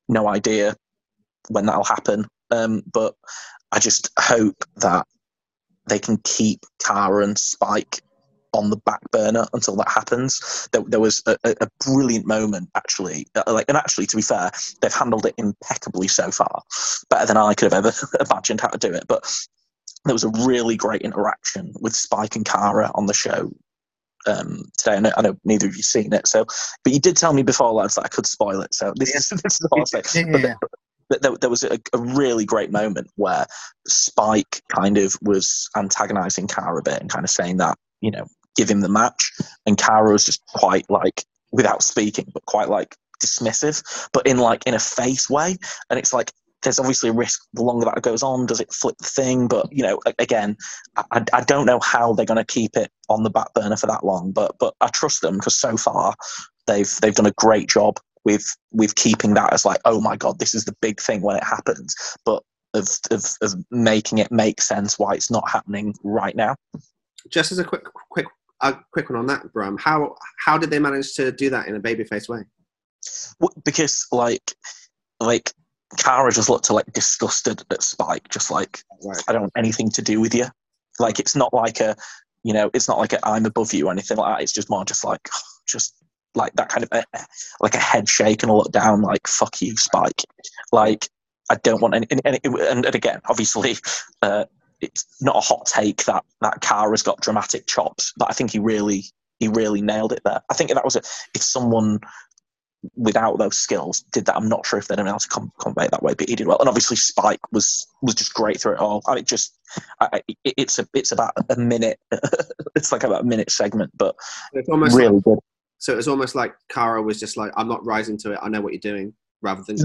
no idea when that'll happen, um, but I just hope that they can keep Cara and Spike on the back burner until that happens. There, there was a, a brilliant moment actually, uh, like, and actually to be fair, they've handled it impeccably so far, better than I could have ever imagined how to do it. But there was a really great interaction with Spike and Cara on the show um, today. I know, I know neither of you seen it, so but you did tell me before, lads, that I could spoil it. So this is this is all I'll say. Yeah, But yeah, there, there was a, a really great moment where Spike kind of was antagonizing Cara a bit and kind of saying that you know give him the match, and Cara was just quite like without speaking, but quite like dismissive, but in like in a face way, and it's like. There's obviously a risk. The longer that goes on, does it flip the thing? But you know, again, I, I don't know how they're going to keep it on the back burner for that long. But but I trust them because so far they've they've done a great job with with keeping that as like oh my god this is the big thing when it happens but of of, of making it make sense why it's not happening right now Just as a quick, quick, a quick one on that, Bram. How how did they manage to do that in a babyface way? Because like like Cara just looked like disgusted at Spike just like Right. I don't want anything to do with you like it's not like a you know it's not like a I'm above you or anything like that it's just more just like just like that kind of a, like a head shake and a look down like fuck you Spike like I don't want any and, and, and, and again obviously uh, it's not a hot take that that Cara's got dramatic chops but I think he really he really nailed it there I think if that was a if someone without those skills did that. I'm not sure if they'd have been able to com- convey it that way, but he did well. And obviously, Spike was was just great through it all. I mean, just I, it, it's a it's about a minute. it's like about a minute segment, but It's almost like, really good. So. It was almost like Cara was just like, "I'm not rising to it. I know what you're doing," rather than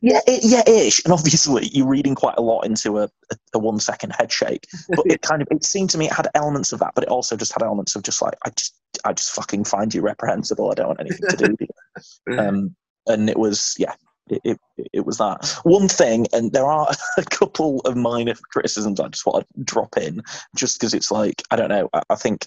Yeah, it, yeah, ish. And obviously, you're reading quite a lot into a, a, a one second head shake. But it kind of it seemed to me it had elements of that, but it also just had elements of just like I just I just fucking find you reprehensible. I don't want anything to do with you. Um, and it was yeah. It, it, it was that one thing, and there are a couple of minor criticisms I just want to drop in, just because it's like I don't know. I, I think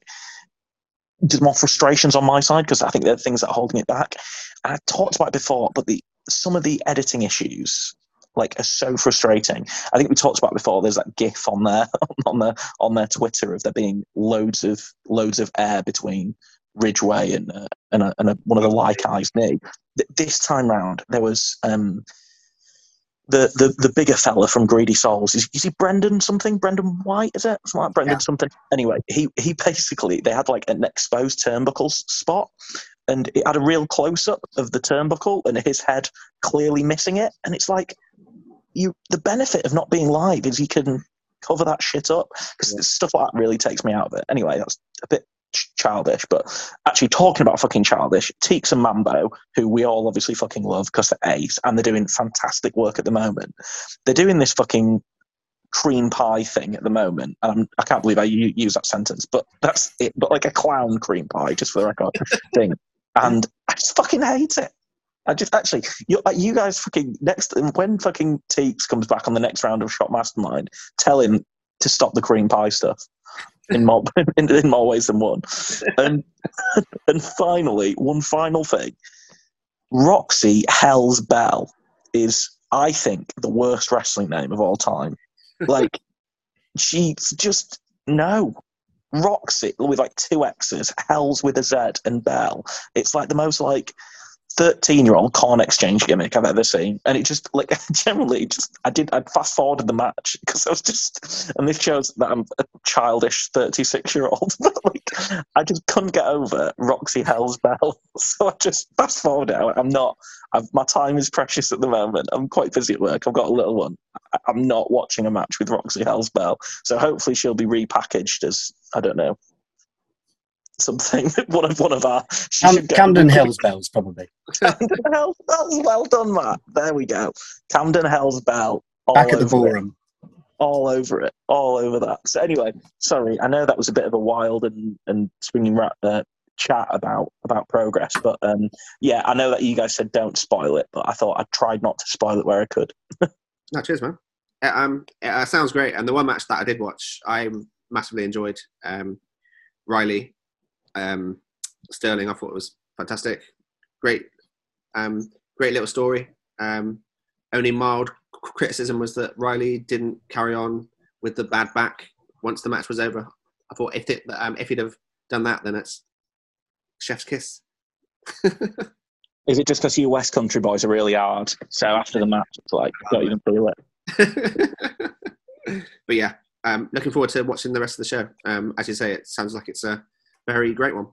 more frustrations on my side because I think there are things that are holding it back. And I talked about it before, but the some of the editing issues like are so frustrating. I think we talked about before. There's that GIF on their on their on their Twitter of there being loads of loads of air between Ridgeway and uh, and, a, and a, one of the like eyes knee. This time round, there was um, the, the the bigger fella from Greedy Souls. Is, is he Brendan something? Brendan White? Is it something like Brendan Yeah. something? Anyway, he he basically they had like an exposed turnbuckle spot, and it had a real close up of the turnbuckle and his head clearly missing it, and it's like you the benefit of not being live is you can cover that shit up because stuff like that really takes me out of it. Anyway, that's a bit childish, but actually talking about fucking childish, Teeks and Mambo, who we all obviously fucking love because they're ace and they're doing fantastic work at the moment. They're doing this fucking cream pie thing at the moment, and I'm, I can't believe I u- use that sentence, but that's it. But like a clown cream pie, just for the record, thing, and I just fucking hate it. I just actually, you, you guys fucking next when fucking Teeks comes back on the next round of Shot Mastermind, tell him to stop the cream pie stuff in more in, in more ways than one. And and finally, one final thing, Roxy Hell's Bell is, I think, the worst wrestling name of all time. Like, she's just no. Roxy with like two X's, Hell's with a Z, and Bell. It's like the most like 13 year old corn exchange gimmick I've ever seen. And it just, like, generally, just, I did, I fast forwarded the match because I was just, and this shows that I'm a childish 36 year old. But, like, I just couldn't get over Roxy Hell's Bell. So I just fast forwarded it. I'm not, I've, my time is precious at the moment. I'm quite busy at work. I've got a little one. I, I'm not watching a match with Roxy Hell's Bell. So hopefully she'll be repackaged as, I don't know, something. one of one of our. Cam- Camden Hills Bells, probably. Camden Hells Bell. Well done, Matt. There we go. Camden Hell's Bell. all Back at the over it. All over it. All over that. So anyway, sorry. I know that was a bit of a wild and and swinging ra- uh, chat about about progress, but um, yeah, I know that you guys said don't spoil it, but I thought I tried not to spoil it where I could. No, cheers, man. Uh, Um, it, uh, sounds great. And the one match that I did watch, I massively enjoyed. Um, Riley, um, Sterling, I thought it was fantastic. Great, um, great little story. Um, only mild criticism was that Riley didn't carry on with the bad back once the match was over. I thought if it, um, if he'd have done that, then it's chef's kiss. Is it just because you West Country boys are really hard? So after the match, it's like don't even feel it. but yeah, um, looking forward to watching the rest of the show. Um, as you say, it sounds like it's a very great one.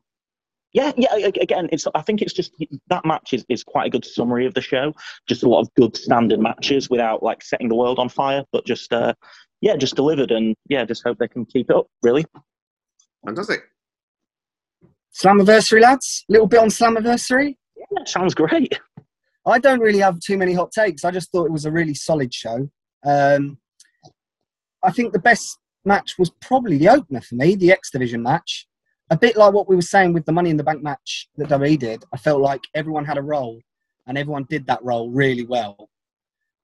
Yeah, yeah. a- a- Again, it's. I think it's just that match is, is quite a good summary of the show. Just a lot of good standard matches without like setting the world on fire, but just uh, yeah, just delivered and yeah, just hope they can keep it up. Really. Fantastic. Slammiversary, lads. Little bit on Slammiversary. Yeah, sounds great. I don't really have too many hot takes. I just thought it was a really solid show. Um, I think the best match was probably the opener for me, the X Division match. A bit like what we were saying with the Money in the Bank match that WWE did. I felt like everyone had a role and everyone did that role really well.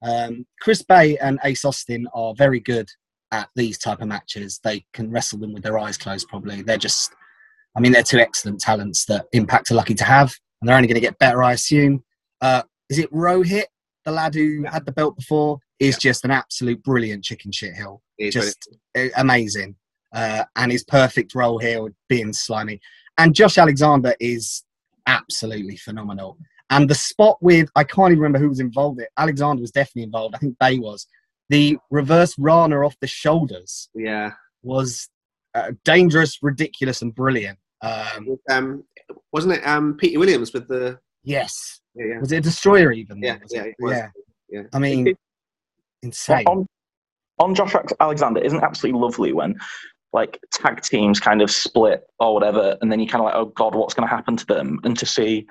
Um, Chris Bey and Ace Austin are very good at these type of matches. They can wrestle them with their eyes closed. Probably they're just, I mean, they're two excellent talents that Impact are lucky to have, and they're only going to get better, I assume. Uh, is it Rohit, the lad who had the belt before, is just an absolute brilliant chicken shit hill. It is what it- Just amazing. Uh, and his perfect role here with being slimy. And Josh Alexander is absolutely phenomenal. And the spot with, I can't even remember who was involved. It Alexander was definitely involved. I think Bey was. The reverse Rana off the shoulders yeah. was uh, dangerous, ridiculous, and brilliant. Um, Um, wasn't it um, Petey Williams with the? yes. Yeah, yeah. Was it a destroyer even? Yeah, Was yeah, it? it was. yeah. Yeah. I mean, It- insane. on, on Josh Alexander, isn't it absolutely lovely when like tag teams kind of split or whatever, and then you're kind of like, oh god, what's going to happen to them? And to see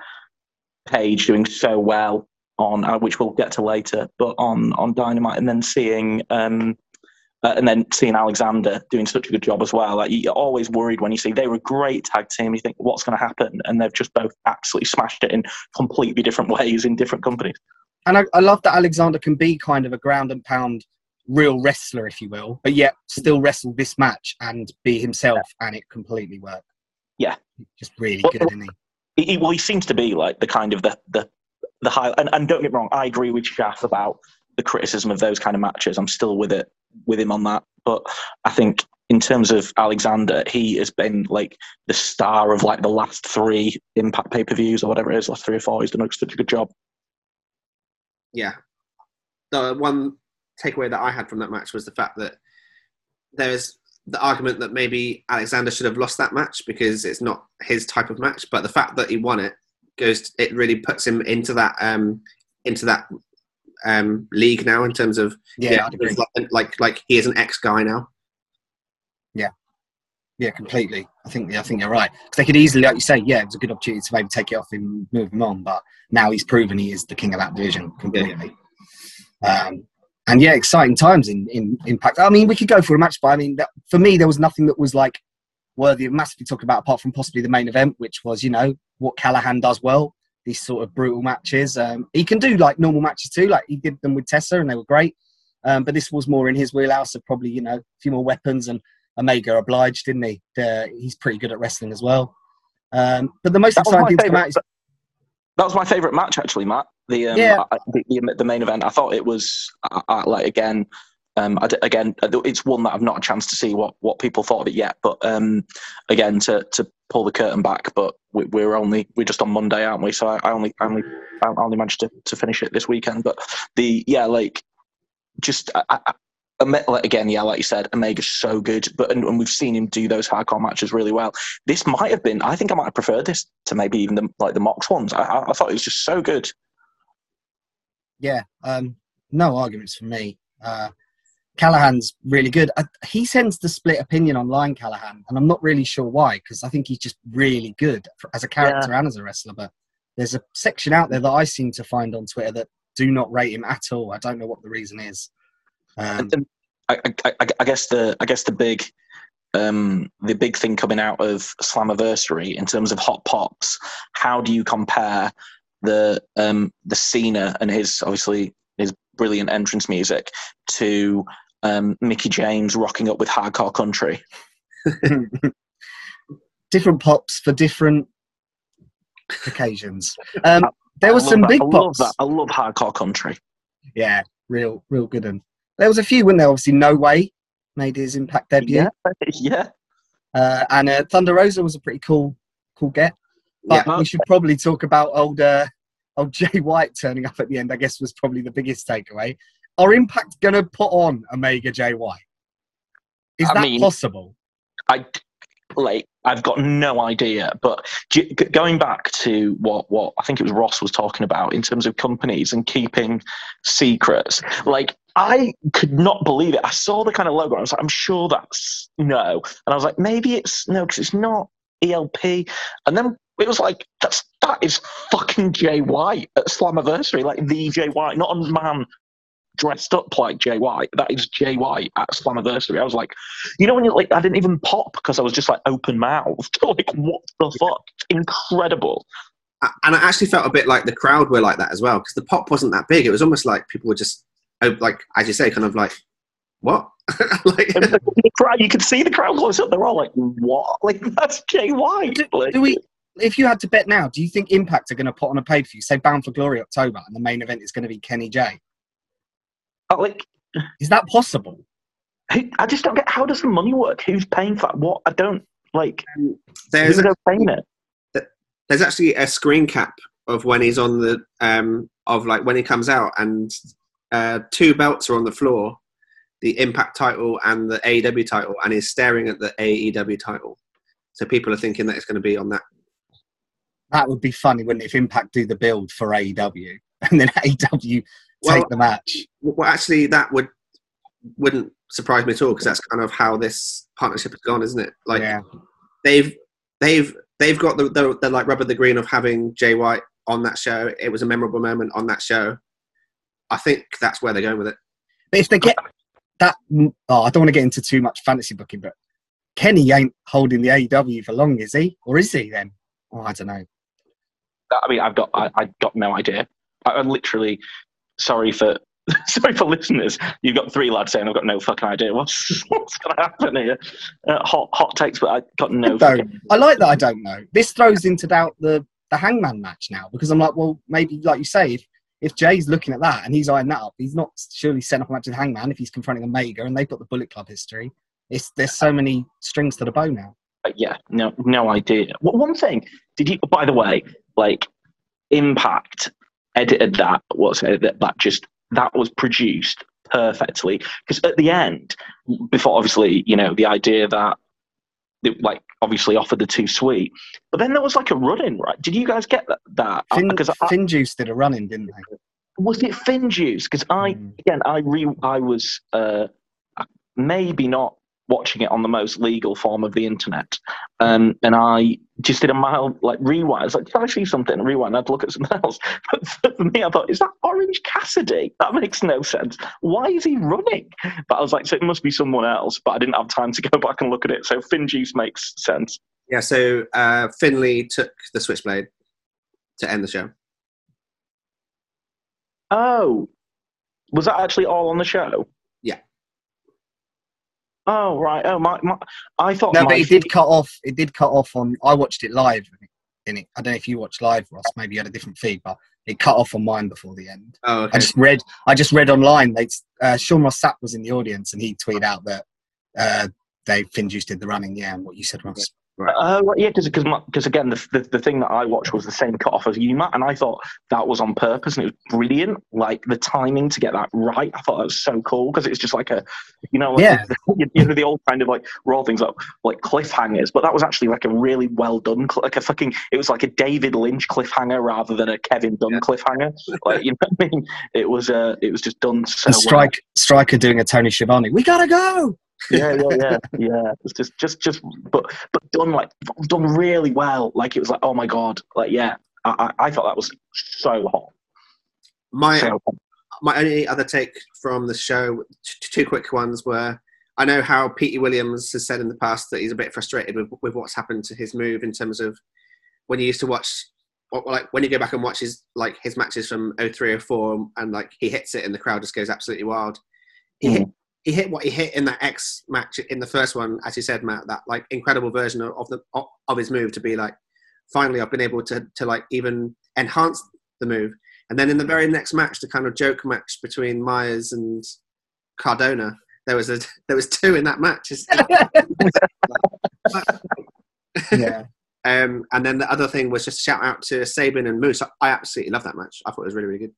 Page doing so well on, uh, which we'll get to later, but on on Dynamite, and then seeing. Um, uh, and then seeing Alexander doing such a good job as well. Like you're always worried when you see they were a great tag team. You think what's going to happen, and they've just both absolutely smashed it in completely different ways in different companies. and I, I love that Alexander can be kind of a ground and pound real wrestler, if you will, but yet still wrestle this match and be himself, and it completely worked. Yeah. just really Well, good, isn't he? he, he- well, he seems to be like the kind of the the the high. And, and don't get me wrong, I agree with Shaft about the criticism of those kind of matches. I'm still with it with him on that. But I think in terms of Alexander, he has been like the star of like the last three Impact pay per views or whatever it is, last three or four. He's done such a good job. yeah. The one takeaway that I had from that match was the fact that there's the argument that maybe Alexander should have lost that match because it's not his type of match, but the fact that he won it goes it really puts him into that um into that um league now in terms of Yeah, it's like, like like he is an ex guy now. Yeah, yeah, completely. I think yeah, I think you're right because they could easily, like you say, yeah, it was a good opportunity to maybe take it off him, move him on. But now he's proven he is the king of that division completely. Um, and yeah, exciting times in, in Impact. I mean, we could go for a match, but I mean, that, for me, there was nothing that was like worthy of massively talking about apart from possibly the main event, which was you know what Callihan does well. These sort of brutal matches. Um, he can do like normal matches too. Like he did them with Tessa, and they were great. Um, but this was more in his wheelhouse of probably you know a few more weapons and Omega obliged, didn't he? Uh, he's pretty good at wrestling as well. Um, but the most That exciting thing to come out favourite. is That was my favourite match, actually, Matt. The um, Yeah. I- the, the, the main event. I thought it was uh, uh, like again. Um, I d again, uh, it's one that I've not a chance to see what, what people thought of it yet. But um, again, to, to pull the curtain back, but we, we're only we're just on Monday, aren't we? So I, I only I only I only managed to, to finish it this weekend. But the yeah, like just I, I, again, yeah, like you said, Omega's so good, but and, and we've seen him do those hardcore matches really well. This might have been, I think, I might have preferred this to maybe even the like the Mox ones. I, I, I thought it was just so good. Yeah, um, no arguments for me. Uh, Callihan's really good. I, he sends the split opinion online, Callahan, and I'm not really sure why because I think he's just really good for, as a character and as a wrestler. But there's a section out there that I seem to find on Twitter that do not rate him at all. I don't know what the reason is. Um, And, and I, I, I- I guess the I guess the big um, the big thing coming out of Slammiversary in terms of hot pops. How do you compare the um, the Cena and his obviously his brilliant entrance music to um, Mickie James rocking up with hardcore country? different pops for different occasions. Um, there was some that. big I pops. that. I love hardcore country. Yeah, real, real good. And there was a few, weren't there? Obviously, No Way made his Impact debut, Yeah, yeah. uh, and uh, Thunder Rosa was a pretty cool, cool get. But Yeah. we should probably talk about old, uh, old Jay White turning up at the end. I guess was probably the biggest takeaway. Are Impact going to put on Omega Jay White? Is I that mean- possible? I like I've got no idea. But g- going back to what what I think it was Ross was talking about in terms of companies and keeping secrets, like I could not believe it. I saw the kind of logo. I was like, I'm sure that's no, and I was like, maybe it's no because it's not ELP. And then it was like that's that is fucking Jay White at Slammiversary, like the Jay White, not a man dressed up like Jay White. That is Jay White at Slammiversary. I was like, you know, when you like, I didn't even pop because I was just like open mouthed. like, what the fuck? Incredible. And I actually felt a bit like the crowd were like that as well because the pop wasn't that big. It was almost like people were just, oh, like as you say, kind of like, what? like, the, the crowd, you could see the crowd close up. They're all like, what? Like, that's Jay White. Do, Like, do we? If you had to bet now, do you think Impact are going to put on a pay per view, say Bound for Glory October, and the main event is going to be Kenny J? like, Is that possible? I just don't get how does the money work? Who's paying for that? What? I don't like. there's Who's paying it? there's actually a screen cap of when he's on the um of like when he comes out and uh two belts are on the floor the impact title and the AEW title and he's staring at the AEW title so people are thinking that it's going to be on that That would be funny, wouldn't it? If Impact do the build for AEW and then AEW take Well, the match. well actually that would wouldn't surprise me at all because that's kind of how this partnership has gone isn't it like yeah. they've they've they've got the, the, the like rubber the green of having Jay White on that show it was a memorable moment on that show I think that's where they're going with it But if they get that, oh, I don't want to get into too much fantasy booking, but Kenny ain't holding the AEW for long, is he? Or is he then? Oh, I don't know. I mean, I've got, I, I got no idea. I, I'm literally sorry for, sorry for listeners. You've got three lads saying I've got no fucking idea what's what's going to happen here. Uh, hot, hot takes, but I've got no. Fucking- I like that I don't know. This throws into doubt the, the hangman match now because I'm like, well, maybe, like you say, if, if Jay's looking at that and he's eyeing that up, he's not surely setting up a match with Hangman if he's confronting Omega and they've got the Bullet Club history. It's, there's so many strings to the bow now. Uh, yeah, no, no idea. What one thing did you? By the way, like Impact edited that. What's it, that? That just that was produced perfectly because at the end, before obviously you know the idea that they, like obviously offered the two sweet, but then there was like a run in, right? Did you guys get that? That because Finn Juice did a run in, didn't they? was it FinJuice? Because I Mm. again I re I was uh, maybe not watching it on the most legal form of the internet, um, and I just did a mild like rewind. I was like, did I see something? Rewind. I'd look at something else. But for me, I thought, is that Orange Cassidy? That makes no sense. Why is he running? But I was like, so it must be someone else. But I didn't have time to go back and look at it. So FinJuice makes sense. Yeah, so uh, Finlay took the switchblade to end the show. Oh, was that actually all on the show? Yeah. Oh right. Oh my. my I thought. No, my but it did cut off. It did cut off on. I watched it live. In it, I don't know if you watched live, Ross. Maybe you had a different feed, but it cut off on mine before the end. Oh, I just read. I just read online. They uh, Sean Ross Sapp was in the audience, and he tweeted out that uh, they FinJuice did the running. Yeah, and what you said, Ross. Uh, right, yeah, because because again, the, the the thing that I watched was the same cut off as you, Matt, and I thought that was on purpose, and it was brilliant. Like the timing to get that right, I thought that was so cool because it's just like a, you know, like Yeah. the, you know, the old kind of like raw things up like cliffhangers, but that was actually like a really well done, like a fucking, it was like a David Lynch cliffhanger rather than a Kevin Dunn Yeah. cliffhanger. Like you know, what I mean, it was uh, it was just done so And well. Striker doing a Tony Schiavone. We gotta go. Yeah, yeah, yeah, yeah. It's just, just, just, but, but done like done really well. Like it was like, oh my god, like yeah. I, I, I thought that was so hot. My So hot. my only other take from the show, t- two quick ones were I know how Petey Williams has said in the past that he's a bit frustrated with, with what's happened to his move in terms of when you used to watch, or, like when you go back and watch his like his matches from 03, 04, and like he hits it and the crowd just goes absolutely wild. He hit mm. He hit what he hit in that X match in the first one, as you said, Matt. That like incredible version of, of the of, of his move to be like, finally I've been able to to like even enhance the move. And then in the very next match, the kind of joke match between Myers and Cardona, there was a there was two in that match. Yeah. um, and then the other thing was just shout out to Sabin and Moose. I absolutely love that match. I thought it was really really good.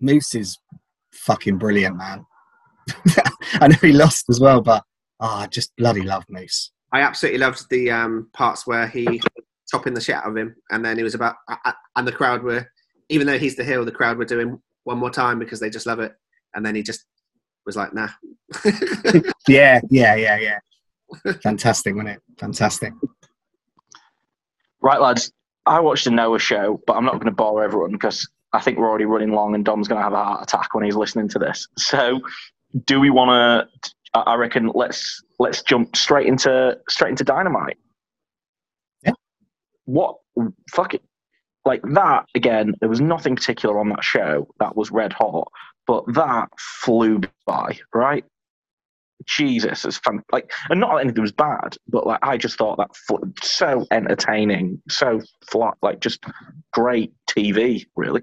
Moose is fucking brilliant, man. I know he lost as well, but oh, I just bloody love Moose. I absolutely loved the um, parts where he topping the shit out of him, and then he was about, uh, uh, and the crowd were, even though he's the heel, the crowd were doing one more time because they just love it, and then he just was like, nah. Yeah, yeah, yeah, yeah. Fantastic, wasn't it? Fantastic. Right, lads. I watched the Noah show, but I'm not going to bore everyone because I think we're already running long, and Dom's going to have a heart attack when he's listening to this. So, do we want to? I reckon let's let's jump straight into straight into Dynamite. Yeah. What? Fuck it. Like that again. There was nothing particular on that show that was red hot, but that flew by. Right. Jesus, it's fun. Like, and not that anything was bad, but like I just thought that fl- so entertaining, so flat, like just great TV, really.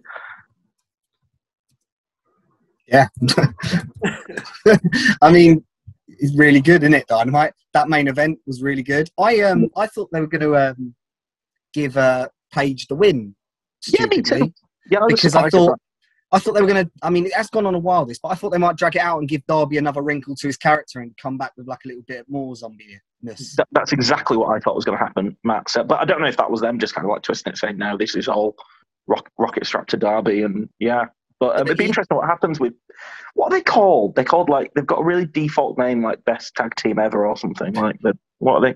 Yeah. I mean, it's really good, isn't it? Dynamite. That main event was really good. I um I thought they were going to um give uh Page the win. Yeah, me too. Yeah, I Because I thought I thought they were going to. I mean, it has gone on a while this, but I thought they might drag it out and give Darby another wrinkle to his character and come back with like a little bit more zombie-ness. that, that's exactly what I thought was going to happen, Matt. So, but I don't know if that was them just kind of like twisting it, saying, "No, this is all rock, rocket strapped to Darby, and yeah. But um, it'd be interesting what happens with what are they called? They're called like they've got a really default name like best tag team ever or something like that. What are they?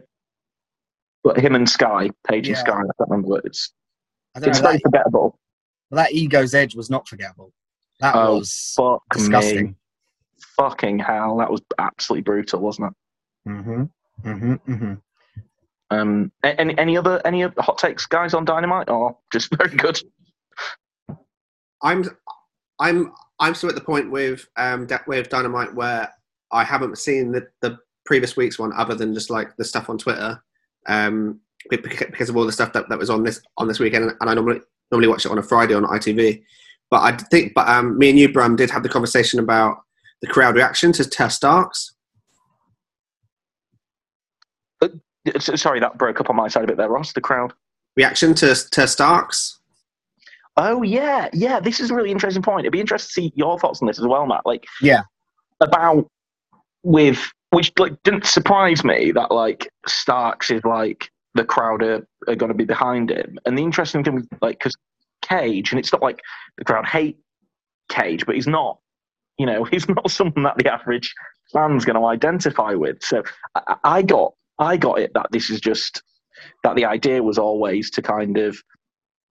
But him and Sky, Page and Sky. I can't remember. What it's I it's know. very That, forgettable. that ego's edge was not forgettable. That Oh, was Fuck disgusting. me, fucking hell, that was absolutely brutal, wasn't it? Mm-hmm. Mm-hmm. Mm-hmm. Um, any any other any other hot takes, guys, on Dynamite, or just very good? I'm, I'm, I'm still at the point with um, with Dynamite where I haven't seen the, the previous week's one other than just like the stuff on Twitter, um, because of all the stuff that, that was on this on this weekend, and I normally normally watch it on a Friday on ITV. But I think, but um, me and you, Brum, did have the conversation about the crowd reaction to Tess Starks. S- Sorry, that broke up on my side a bit there, Ross. The crowd. Reaction to Tess Starks. Oh yeah, yeah. This is a really interesting point. It'd be interesting to see your thoughts on this as well, Matt. Like, Yeah. about with which like didn't surprise me that like Starks is like the crowd are, are going to be behind him. And the interesting thing, like, because Cage, and it's not like the crowd hate Cage, but he's not. You know, he's not someone that the average fan's going to identify with. So I, I got, I got it that this is just that the idea was always to kind of,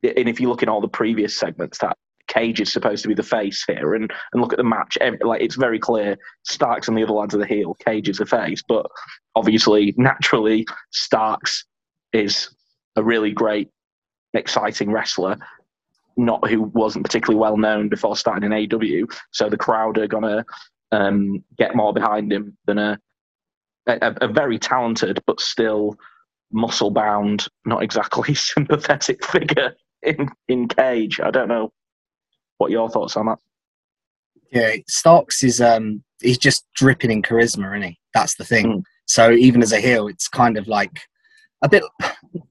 and if you look in all the previous segments, that Cage is supposed to be the face here, and and look at the match, like it's very clear Starks and the other lads are the heel, Cage is the face, but obviously, naturally, Starks is a really great, exciting wrestler, not who wasn't particularly well known before starting in AEW. So the crowd are gonna um, get more behind him than a, a a very talented but still muscle bound, not exactly sympathetic figure in in Cage. I don't know what your thoughts on that. Yeah, Starks is um he's just dripping in charisma, isn't he? That's the thing. Mm. So even as a heel, it's kind of like a bit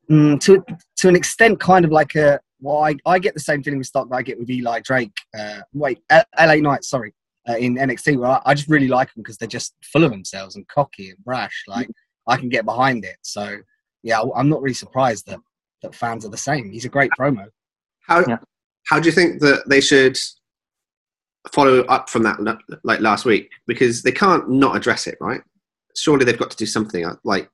mm, to to an extent, kind of like a. Well, I, I get the same feeling with Stark that I get with Eli Drake. Uh, wait, L- LA Knight, sorry, uh, in NXT, where I, I just really like them because they're just full of themselves and cocky and brash. Like I can get behind it. So yeah, I'm not really surprised that that fans are the same. He's a great promo. How Yeah. how do you think that they should follow up from that like last week? Because they can't not address it, right? Surely they've got to do something. uh, Like,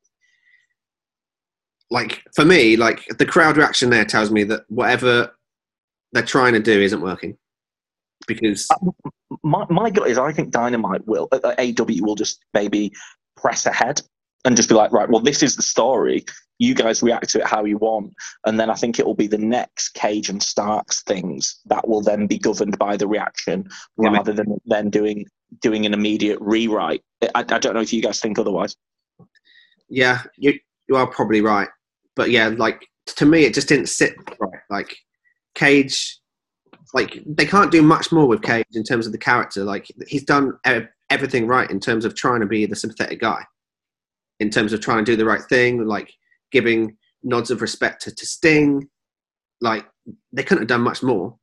like for me, like the crowd reaction there tells me that whatever they're trying to do isn't working. Because my, my gut is I think Dynamite will, uh, uh, AEW will just maybe press ahead and just be like, right, well, this is the story. You guys react to it how you want. And then I think it will be the next Cage and Starks things that will then be governed by the reaction Yeah, rather than then doing doing an immediate rewrite. I, I don't know if you guys think otherwise. yeah, you you are probably right. But yeah, like to me, it just didn't sit right. Like Cage, like they can't do much more with Cage in terms of the character. Like he's done everything right in terms of trying to be the sympathetic guy, in terms of trying to do the right thing, like giving nods of respect to, to Sting. Like they couldn't have done much more,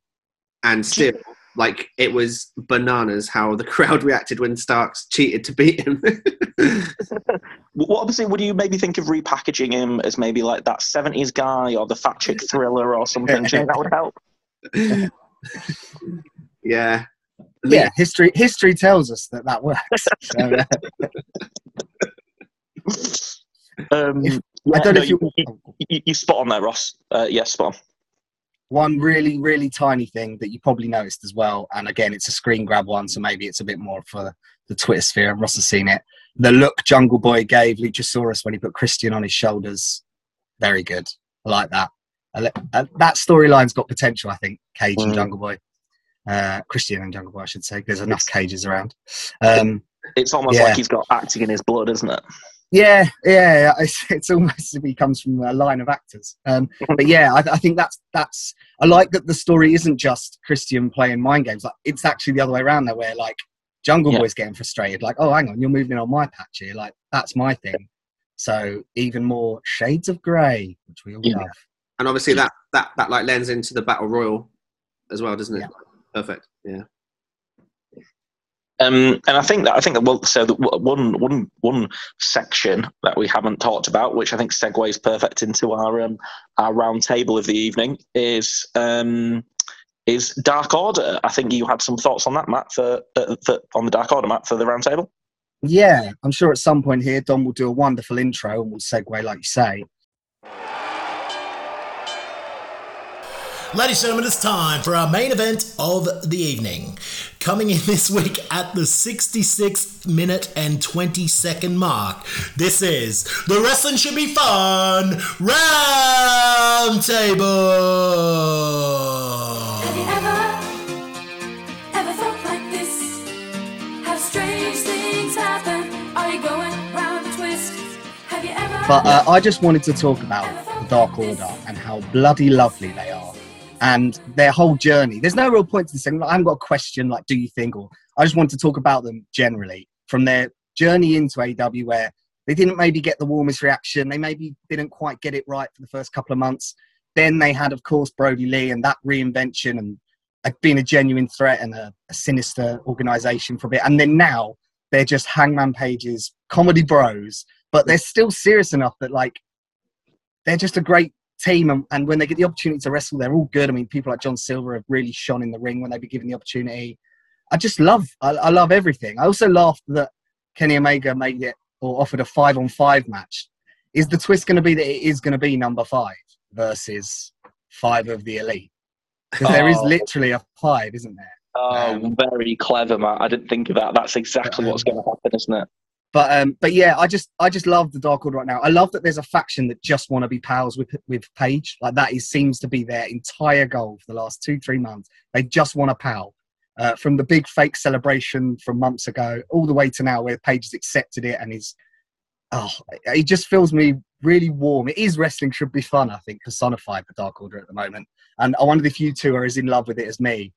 and still like it was bananas how the crowd reacted when Starks cheated to beat him. What obviously would you maybe think of repackaging him as maybe like that seventies guy or the fat chick thriller or something? Do you think that would help? yeah, Yeah, history history tells us that that works. Um, If- yeah, I don't know no, if you. you, you, spot on there, Ross. Uh, yes, spot on. One really, really tiny thing that you probably noticed as well, and again, it's a screen grab one, so maybe it's a bit more for the Twitter sphere. And Ross has seen it. The look Jungle Boy gave Luchasaurus when he put Christian on his shoulders, very good. I like that. That storyline's got potential, I think. Cage and Mm. Jungle Boy, uh, Christian and Jungle Boy, I should say. There's enough cages around. Um, It's almost Yeah. like he's got acting in his blood, isn't it? Yeah, yeah, it's, it's almost as if he comes from a line of actors. Um, but yeah, I, I think that's that's. I like that the story isn't just Christian playing mind games. Like it's actually the other way around there, where like Jungle Yeah. Boy's getting frustrated. Like, oh, hang on, you're moving on my patch here. Like that's my thing. So even more shades of grey, which we all Yeah. love. and obviously that that that like lends into the battle royal as well, doesn't it? Yeah. Perfect. Yeah. Um, and I think that I think that well, so one one one section that we haven't talked about, which I think segues perfect into our um, our round table of the evening, is um, is Dark Order. I think you had some thoughts on that, Matt, for, uh, for on the Dark Order, Matt, for the round table. Yeah, I'm sure at some point here Dom will do a wonderful intro and we'll segue, like you say. Ladies and gentlemen, it's time for our main event of the evening. Coming in this week at the 66th minute and 20 second mark, this is the Wrestling Should Be Fun Round Table. Have you ever, ever felt like this? Have strange things happen? Are you going round a twist? Have you ever? But uh, I just wanted to talk about the Dark Order and how bloody lovely they are and their whole journey. There's no real point to this thing. I haven't got a question like, do you think? Or I just want to talk about them generally from their journey into AEW where they didn't maybe get the warmest reaction. They maybe didn't quite get it right for the first couple of months. Then they had, of course, Brodie Lee and that reinvention and being a genuine threat and a, a sinister organization for a bit. And then now they're just Hangman Page's, comedy bros, but they're still serious enough that like they're just a great team and, and when they get the opportunity to wrestle they're all good i mean people like john silver have really shone in the ring when they've been given the opportunity i just love I, I love everything i also laughed that kenny omega made it or offered a five on five match is the twist going to be that it is going to be number five versus five of the elite because there is Oh. literally a five isn't there Oh, Um, very clever, Matt. I didn't think of that. That's exactly Um, what's going to happen, isn't it? But um, but yeah, I just I just love the Dark Order right now. I love that there's a faction that just want to be pals with with Page. Like that is seems to be their entire goal for the last two three months. They just want a pal. Uh, from the big fake celebration from months ago, all the way to now, where Page has accepted it and is, oh, it just fills me really warm. It is wrestling should be fun, I think, personified the Dark Order at the moment. And I wonder if you two are as in love with it as me.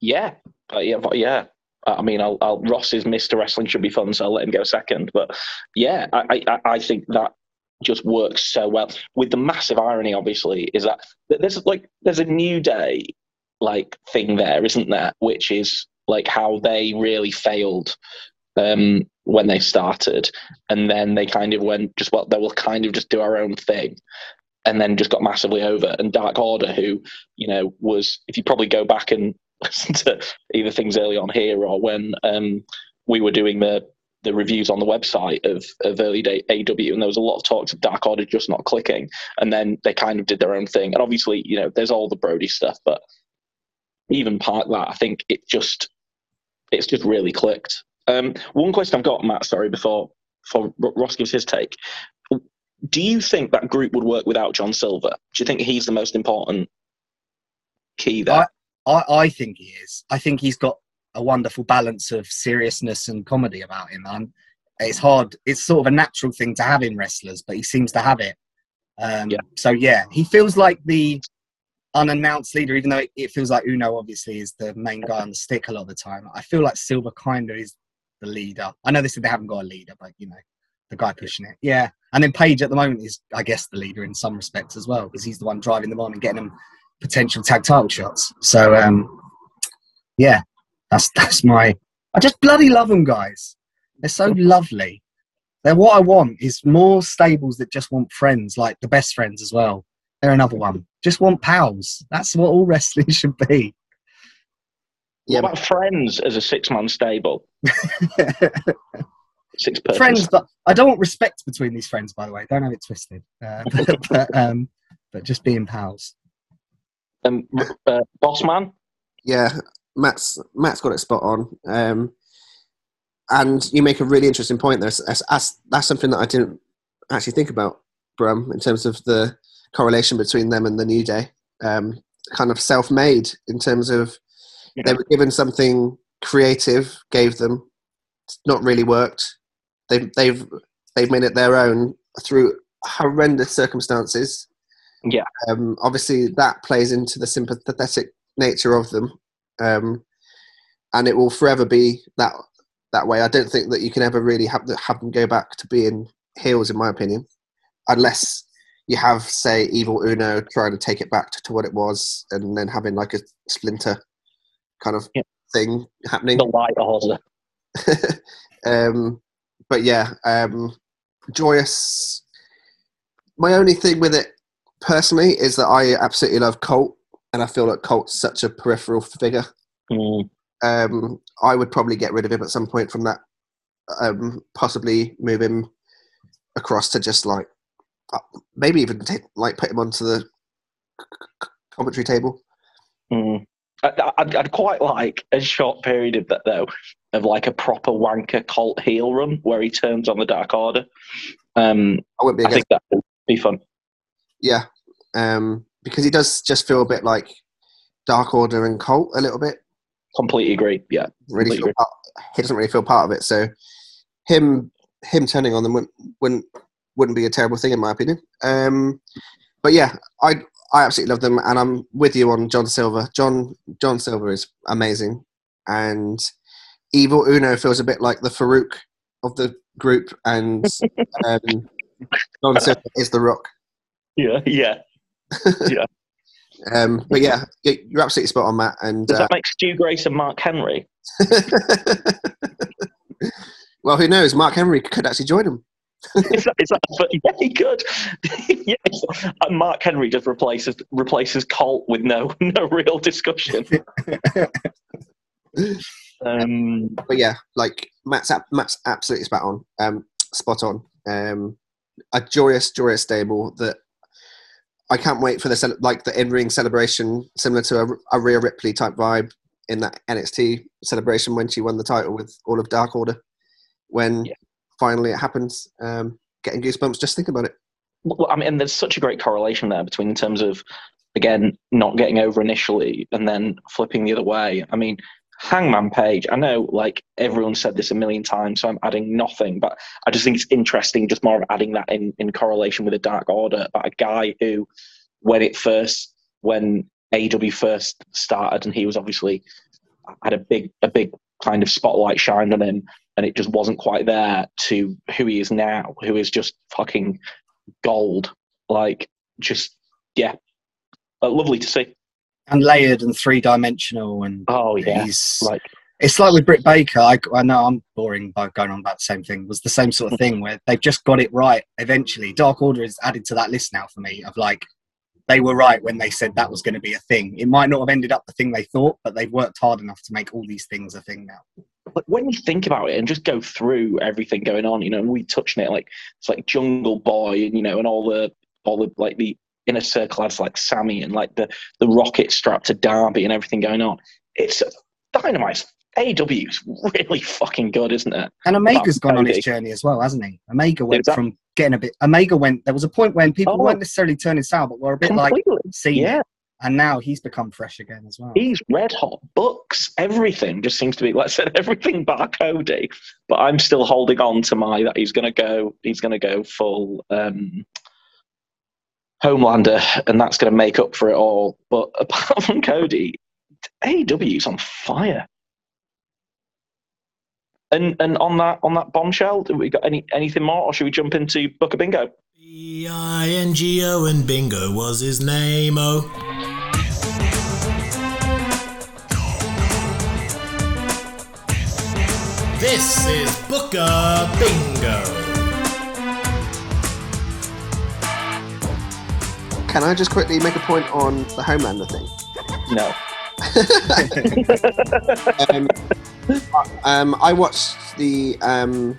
Yeah, uh, yeah, yeah. I mean, I'll, I'll, Ross's Mr. Wrestling should be fun, so I'll let him go second. But yeah, I, I, I think that just works so well. With the massive irony, obviously, is that there's like there's a new day like thing there, isn't there? Which is like how they really failed um, when they started, and then they kind of went just well, they will kind of just do our own thing, and then just got massively over. And Dark Order, who you know was if you probably go back and listen to either things early on here or when um, we were doing the the reviews on the website of, of early day AEW, and there was a lot of talks of Dark Order just not clicking, and then they kind of did their own thing. And obviously, you know, there's all the Brody stuff, but even part that, I think it just it's just really clicked. Um, one question I've got, Matt, sorry, before before Ross gives his take. Do you think that group would work without John Silver? Do you think he's the most important key there? I, I think he is. I think he's got a wonderful balance of seriousness and comedy about him. And it's hard. It's sort of a natural thing to have in wrestlers, but he seems to have it. Um, Yeah. So yeah, he feels like the unannounced leader, even though it, it feels like Uno obviously is the main guy on the stick a lot of the time. I feel like Silver kind of is the leader. I know they said they haven't got a leader, but you know, the guy pushing it. Yeah. And then Page at the moment is, I guess, the leader in some respects as well, because he's the one driving them on and getting them potential tag title shots. So um, yeah, that's that's my. I just bloody love them, guys. They're so lovely. They're what I want is more stables that just want friends, like the best friends as well. They're another one. Just want pals. That's what all wrestling should be. Yeah, what about Friends as a six-man stable? Six person. friends, but I don't want respect between these friends. By the way, don't have it twisted. Uh, but, but, um, but just being pals. Um, uh, Boss Man. yeah. Matt's Matt's got it spot on. Um, and you make a really interesting point there. That's, that's, that's something that I didn't actually think about, Brum, in terms of the correlation between them and the New Day. Um, kind of self-made in terms of Yeah. they were given something creative, gave them, it's not really worked. They've they've they've made it their own through horrendous circumstances. Yeah. Um, obviously, that plays into the sympathetic nature of them, um, and it will forever be that that way. I don't think that you can ever really have the, have them go back to being heels, in my opinion, unless you have, say, Evil Uno trying to take it back to, to what it was, and then having like a splinter kind of Yeah. thing happening. The light order. um, but yeah, um, joyous. My only thing with it personally is that I absolutely love Colt, and I feel like Colt's such a peripheral figure. Mm. Um, I would probably get rid of him at some point from that. Um, possibly move him across to just like uh, maybe even take, like put him onto the commentary table. Mm. I'd, I'd quite like a short period of that though, of like a proper wanker Colt heel run where he turns on the Dark Order. Um, I I think that would be fun. Yeah, um, because he does just feel a bit like Dark Order and Colt a little bit. Completely agree. Yeah, Really, Completely feel part, he doesn't really feel part of it. So him him turning on them wouldn't wouldn't, wouldn't be a terrible thing in my opinion. Um, but yeah, I I absolutely love them, and I'm with you on John Silver. John John Silver is amazing, and Evil Uno feels a bit like the Farooq of the group, and um, John Silver is the Rock. Yeah, yeah. Um, but yeah, you're absolutely spot on, Matt. And Does uh, that make Stu Grayson Mark Henry? well, who knows? Mark Henry could actually join them. Is that, is that, but yeah, he could. yes. And Mark Henry just replaces replaces Colt with no no real discussion. Um, But yeah, like Matt's Matt's absolutely spot on. Um, spot on. Um, a joyous, joyous stable that I can't wait for the like the in ring celebration, similar to a, a Rhea Ripley type vibe in that NXT celebration when she won the title with all of Dark Order. When Yeah. finally it happens, um, getting goosebumps just think about it. Well, I mean, there's such a great correlation there between in terms of, again, not getting over initially and then flipping the other way. I mean, Hangman Page, I know like everyone said this a million times, so I'm adding nothing, but I just think it's interesting, just more of adding that in, in correlation with the Dark Order about a guy who, when it first, when AEW first started, and he was obviously had a big, a big kind of spotlight shined on him, and it just wasn't quite there to who he is now, who is just fucking gold. Like, just yeah, lovely to see. And layered and three dimensional and Oh yeah, he's like it's like with Britt Baker. I, I know I'm boring by going on about the same thing. Was the same sort of thing where they've just got it right eventually. Dark Order is added to that list now for me of like they were right when they said that was going to be a thing. It might not have ended up the thing they thought, but they've worked hard enough to make all these things a thing now. but when you think about it and just go through everything going on, you know, and we touched on it like it's like Jungle Boy and you know, and all the all the like the inner circle lads like Sammy and like the the rocket strap to Darby and everything going on. It's dynamite. AEW's really fucking good, isn't it? And Omega's About gone on his journey as well, hasn't he? Omega went Exactly. from getting a bit. Omega went. There was a point when people Oh. weren't necessarily turning sour, but were a bit like Completely. seeing yeah. And now he's become fresh again as well. he's red hot. Books, everything just seems to be like I said, everything bar Cody. But I'm still holding on to my that he's gonna go he's gonna go full um Homelander, and that's going to make up for it all. But apart from Cody, AEW's on fire. And and on that on that bombshell, have we got any anything more, or should we jump into Booker Bingo? B I N G O and Bingo was his name. Oh. This is Book Bingo. Can I just quickly make a point on the Homelander thing? No. um, um, I watched the. Um,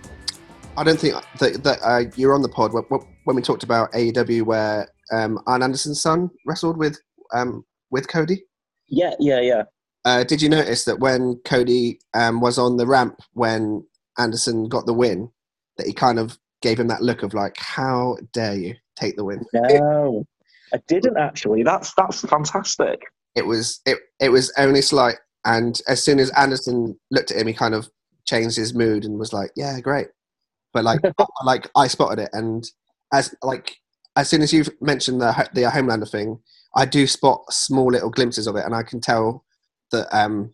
I don't think that, that uh, you're on the pod when, when we talked about AEW where um, Arn Anderson's son wrestled with um, with Cody. Yeah, yeah, yeah. Uh, did you notice that when Cody um, was on the ramp when Anderson got the win, that he kind of gave him that look of like, "How dare you take the win?" No, I didn't actually. That's that's fantastic. It was it it was only slight, and as soon as Anderson looked at him, he kind of changed his mood and was like, "Yeah, great." But like like I spotted it, and as like as soon as you've mentioned the the Homelander thing, I do spot small little glimpses of it, and I can tell that um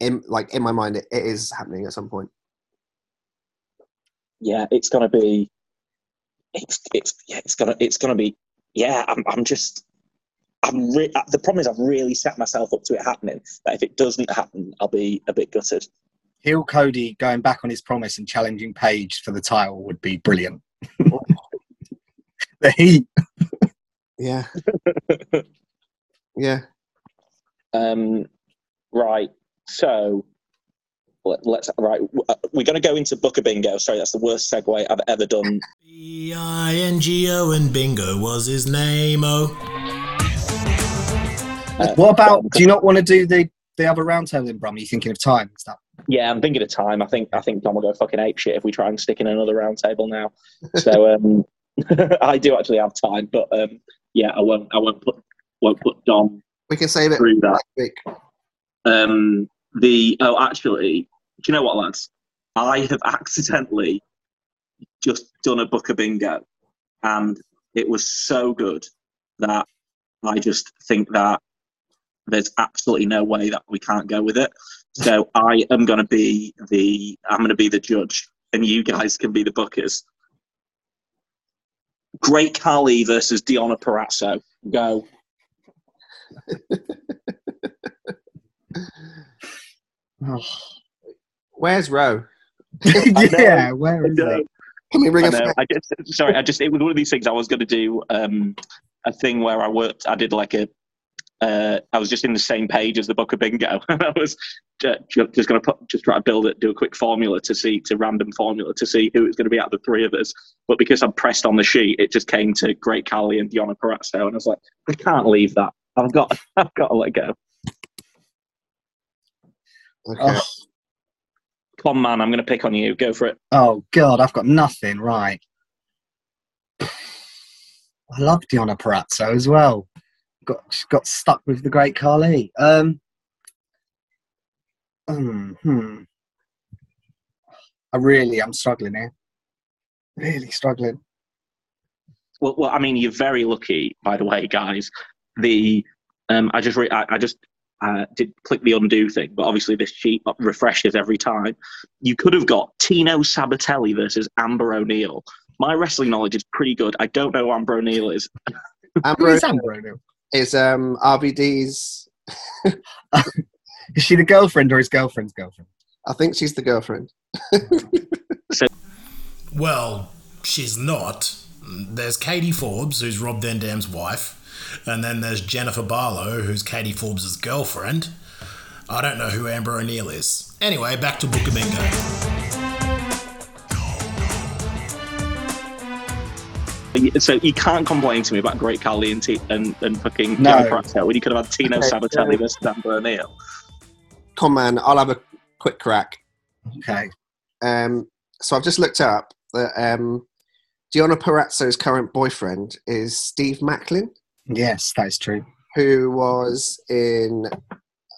in like in my mind it, it is happening at some point. Yeah, it's gonna be. It's it's yeah, it's gonna it's gonna be. Yeah, I'm I'm just. I'm re- the problem is I've really set myself up to it happening. That if it doesn't happen, I'll be a bit gutted. Heel Cody going back on his promise and challenging Page for the title would be brilliant. the heat. Yeah. yeah. Um, right. So let, let's right. uh, We're going to go into Booker Bingo. Sorry, that's the worst segue I've ever done. B I N G O and Bingo was his name. Oh, Uh, What about? Do you not want to do the the other roundtable in Brum? Are you thinking of time and stuff? Yeah, I'm thinking of time. I think I think Dom will go fucking ape shit if we try and stick in another round table now. So um, I do actually have time, but um, yeah, I won't. I won't put won't put Dom We can save it through that. week. Um, the oh, actually, do you know what, lads? I have accidentally just done a Booker Bingo, and it was so good that I just think that there's absolutely no way that we can't go with it. So I am going to be the I'm going to be the judge, and you guys can be the bookers. Great Khali versus Deonna Purrazzo. Go. Oh. Where's Roe? yeah, where is No. it? Can we bring I a know. I just sorry. I just it was one of these things. I was going to do um, a thing where I worked. I did like a. Uh, I was just in the same page as the Booker Bingo, and I was ju- ju- just going to put just try to build it, do a quick formula to see to random formula to see who it's going to be out of the three of us. But because I pressed on the sheet, it just came to Great Khali and Deonna Purrazzo, and I was like, I can't leave that. I've got I've got to let go. Okay. Oh, Come on, man. I'm going to pick on you. Go for it. oh God, I've got nothing. Right. I love Deonna Purrazzo as well. Got got stuck with the great Khali. Um. hmm, hmm. I really, I'm struggling here. Really struggling. Well, well, I mean, you're very lucky, by the way, guys. The um, I just re- I, I just uh, did click the undo thing, but obviously this sheet refreshes every time. You could have got Tino Sabbatelli versus Amber O'Neill. My wrestling knowledge is pretty good. I don't know who Amber O'Neill is. Amber is Amber O'Neill? is um, RVD's. Is she the girlfriend or his girlfriend's girlfriend? I think she's the girlfriend. well, she's not. There's Katie Forbes, who's Rob Van Dam's wife, and then there's Jennifer Barlow, who's Katie Forbes' girlfriend. I don't know who Amber O'Neill is. Anyway, back to Booker Bingo. So you can't complain to me about Great Khali and, T- and, and fucking No. Jennifer Aniston when you could have had Tino Okay, Sabbatelli versus Amber O'Neill. Come on, I'll have a quick crack. Okay. Um, so I've just looked up that um, Deonna Purrazzo's current boyfriend is Steve Maclin, Yes, that is true. who was in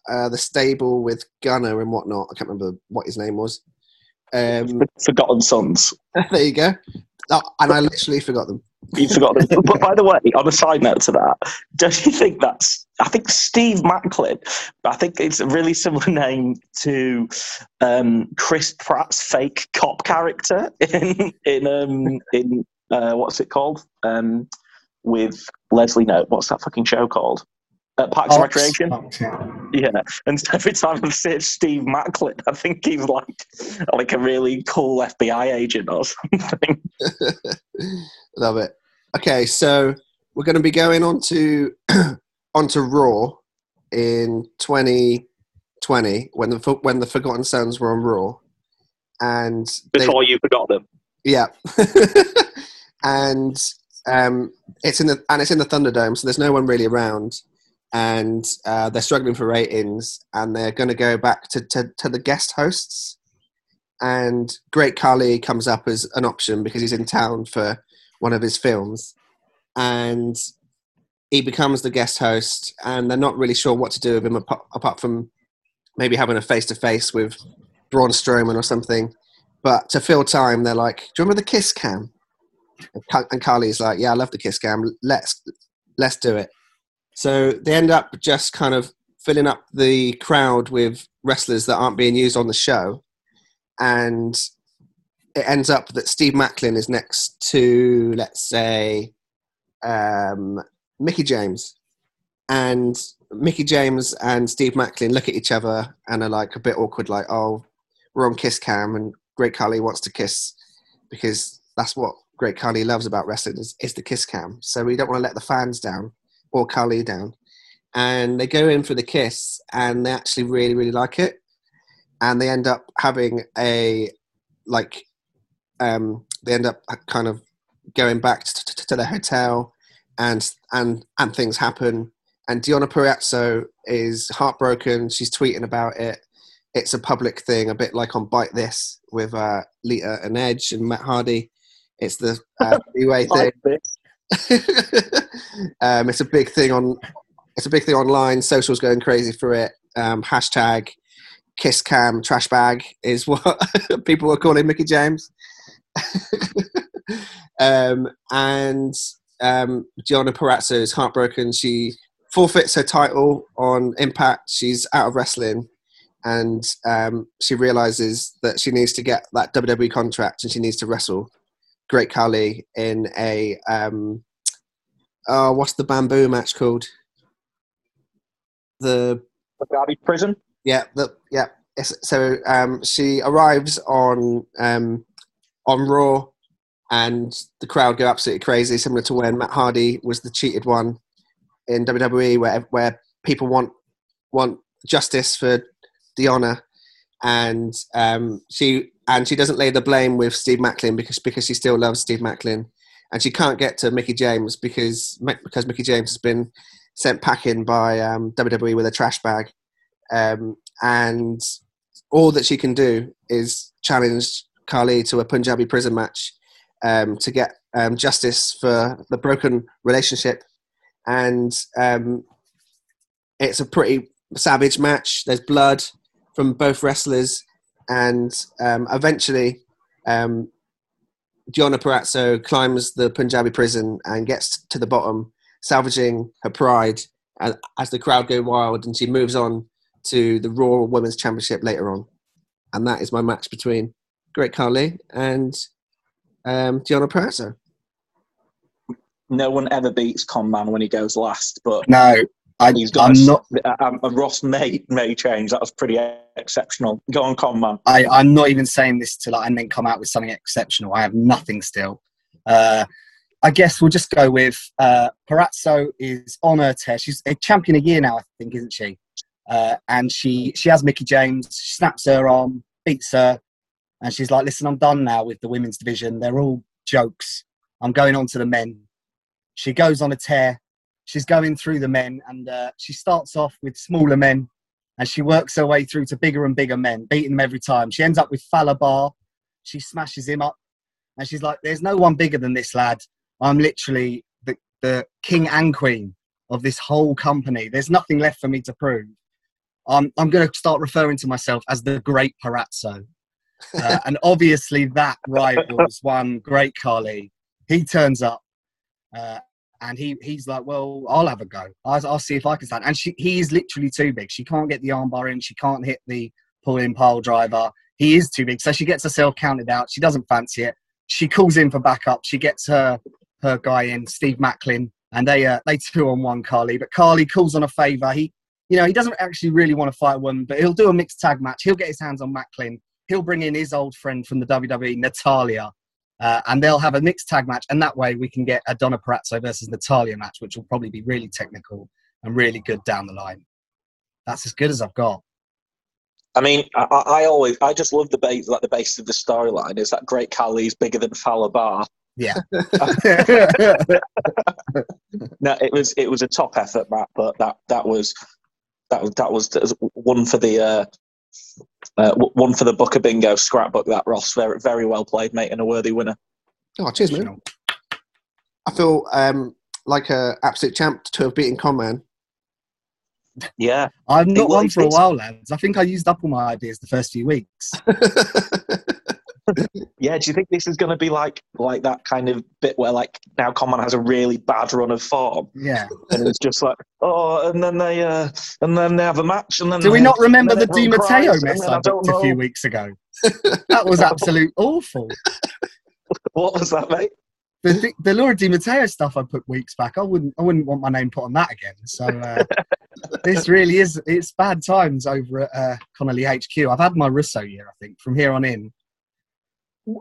uh, the stable with Gunner and whatnot. I can't remember what his name was. Um, Forgotten Sons. there you go. Oh, and I literally forgot them. You forgot them. but by the way, on a side note to that, don't you think that's? I think Steve Maclin. I think it's a really similar name to um, Chris Pratt's fake cop character in in um, in uh, what's it called? Um, with Leslie Knope. What's that fucking show called? at Parks and Recreation. Yeah. Yeah, and every time I see Steve Maclin, I think he's like like a really cool FBI agent or something. Love it. Okay, so we're going to be going on to onto Raw in 2020 when the when the Forgotten Sons were on Raw, and they, Before you forgot them. yeah, and um, it's in the and it's in the Thunderdome, so there's no one really around, and uh, they're struggling for ratings, and they're going to go back to, to to the guest hosts, and Great Khali comes up as an option because he's in town for one of his films, and he becomes the guest host, and they're not really sure what to do with him apart, apart from maybe having a face to face with Braun Strowman or something. But to fill time, they're like, "Do you remember the kiss cam?" And Khali's like, "Yeah, I love the kiss cam. Let's let's do it." So they end up just kind of filling up the crowd with wrestlers that aren't being used on the show, and it ends up that Steve Maclin is next to, let's say, um, Mickie James, and Mickie James and Steve Maclin look at each other and are like a bit awkward, like, "Oh, we're on kiss cam, and Great Khali wants to kiss because that's what Great Khali loves about wrestling is, is the kiss cam. So we don't want to let the fans down or Khali down." And they go in for the kiss, and they actually really, really like it, and they end up having a like um, they end up kind of going back to, to, to the hotel, and and and things happen. And Deonna Purrazzo is heartbroken. She's tweeting about it. It's a public thing, a bit like on Bite This with uh, Lita and Edge and Matt Hardy. It's the uh, thing. Um, it's a big thing on. It's a big thing online. Socials going crazy for it. Um, hashtag kiss cam trash bag is what people are calling Mickie James. um, and um, Deonna Purrazzo is heartbroken. She forfeits her title on Impact. She's out of wrestling, and um, she realizes that she needs to get that WWE contract and she needs to wrestle Great Khali in a um, oh, what's the bamboo match called? The Garvey Prison. yeah, the, yeah. So um, she arrives on um, on Raw, and the crowd go absolutely crazy, similar to when Matt Hardy was the cheated one in WWE, where where people want want justice for Deonna, and um, she and she doesn't lay the blame with Steve Maclin because because she still loves Steve Maclin, and she can't get to Mickie James because because Mickie James has been sent packing by um, WWE with a trash bag, um, and all that she can do is challenge Khali to a Punjabi prison match um, to get um, justice for the broken relationship, and um, it's a pretty savage match. There's blood from both wrestlers, and um, eventually. Um, Deonna Purrazzo climbs the Punjabi prison and gets to the bottom, salvaging her pride as, as the crowd go wild, and she moves on to the Raw Women's Championship later on. And that is my match between Great Khali and um, Gianna Perazzo. No one ever beats Con Man when he goes last, but No, I, he's got I'm a, not. Um, a Ross may may change. That was pretty exceptional. Go on, Con Man. I, I'm not even saying this to like and then come out with something exceptional. I have nothing still. Uh, I guess we'll just go with uh, Purrazzo is on her tear. She's a champion a year now, I think, isn't she? Uh, and she she has Mickie James. She snaps her arm, beats her, and she's like, "Listen, I'm done now with the women's division. They're all jokes. I'm going on to the men." She goes on a tear. She's going through the men, and uh, she starts off with smaller men, and she works her way through to bigger and bigger men, beating them every time. She ends up with Fallah Bahh. She smashes him up, and she's like, "There's no one bigger than this lad. I'm literally the, the king and queen of this whole company. There's nothing left for me to prove. I'm, I'm going to start referring to myself as the Great Purrazzo. Uh, and obviously, that rivals one Great Khali. He turns up, uh, and he, he's like, "Well, I'll have a go. I'll, I'll see if I can stand." And she, he is literally too big. She can't get the armbar in. She can't hit the pull-in pile driver. He is too big, so she gets herself counted out. She doesn't fancy it. She calls in for backup. She gets her her guy in, Steve Maclin, and they uh, they two on one Khali. But Khali calls on a favor. He, you know, he doesn't actually really want to fight a woman, but he'll do a mixed tag match. He'll get his hands on Maclin. He'll bring in his old friend from the WWE, Natalya, uh, and they'll have a mixed tag match. And that way, we can get a Deonna Purrazzo versus Natalya match, which will probably be really technical and really good down the line. That's as good as I've got. I mean, I, I always, I just love the base, like the base of the storyline is that Great Khali's bigger than Fallah Bahh. Yeah. No, it was it was a top effort, Matt, but that that was that was that was, that was one for the uh, uh, one for the Booker Bingo scrapbook. That Ross, very very well played, mate, and a worthy winner. Oh, cheers, man. I feel um, like a absolute champ to have beaten Conman. Yeah, I've not won for a while, lads. I think I used up all my ideas the first few weeks. yeah. Do you think this is going to be like like that kind of bit where like now Common has a really bad run of form, Yeah. and it's just like oh, and then they uh, and then they have a match, and then Do we not remember the Di Matteo mess I booked a few weeks ago? That was absolute awful. What was that, mate? The, the Laura Di Matteo stuff I put weeks back, I wouldn't, I wouldn't want my name put on that again. So uh, this really is, it's bad times over at uh, Connolly HQ. I've had my Russo year, I think, from here on in.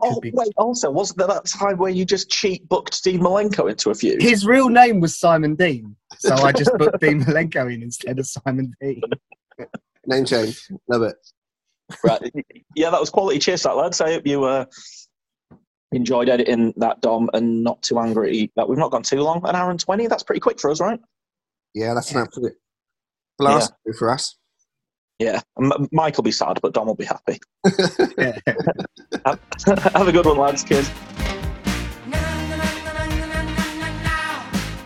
Oh, be- wait, also, wasn't there that time where you just cheat booked Steve Malenko into a few? His real name was Simon Dean, so I just booked Dean Malenko in instead of Simon Dean. Name change. Love it. right. Yeah, that was quality. Cheers, that lads. I hope you uh, enjoyed editing that Dom and not too angry that we've not gone too long. An hour and 20. That's pretty quick for us, right? Yeah, that's an absolute blast for us. Yeah. M- Mike will be sad, but Dom will be happy. Yeah. Have a good one, lads. Cheers.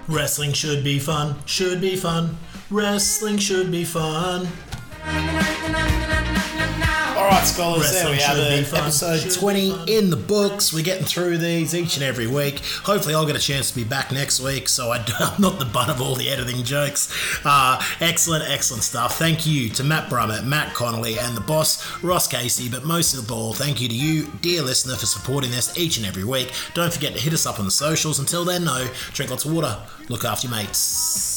Wrestling should be fun, should be fun. Wrestling should be fun. Right, scholars, there we have it. Episode 20 in the books. We're getting through these each and every week. Hopefully, I'll get a chance to be back next week, so I am not the butt of all the editing jokes. Uh, excellent, excellent stuff. Thank you to Matt Brummett, Matt Connolly, and the boss, Ross Casey. But most of all, thank you to you, dear listener, for supporting this each and every week. Don't forget to hit us up on the socials. Until then, no, drink lots of water, look after your mates.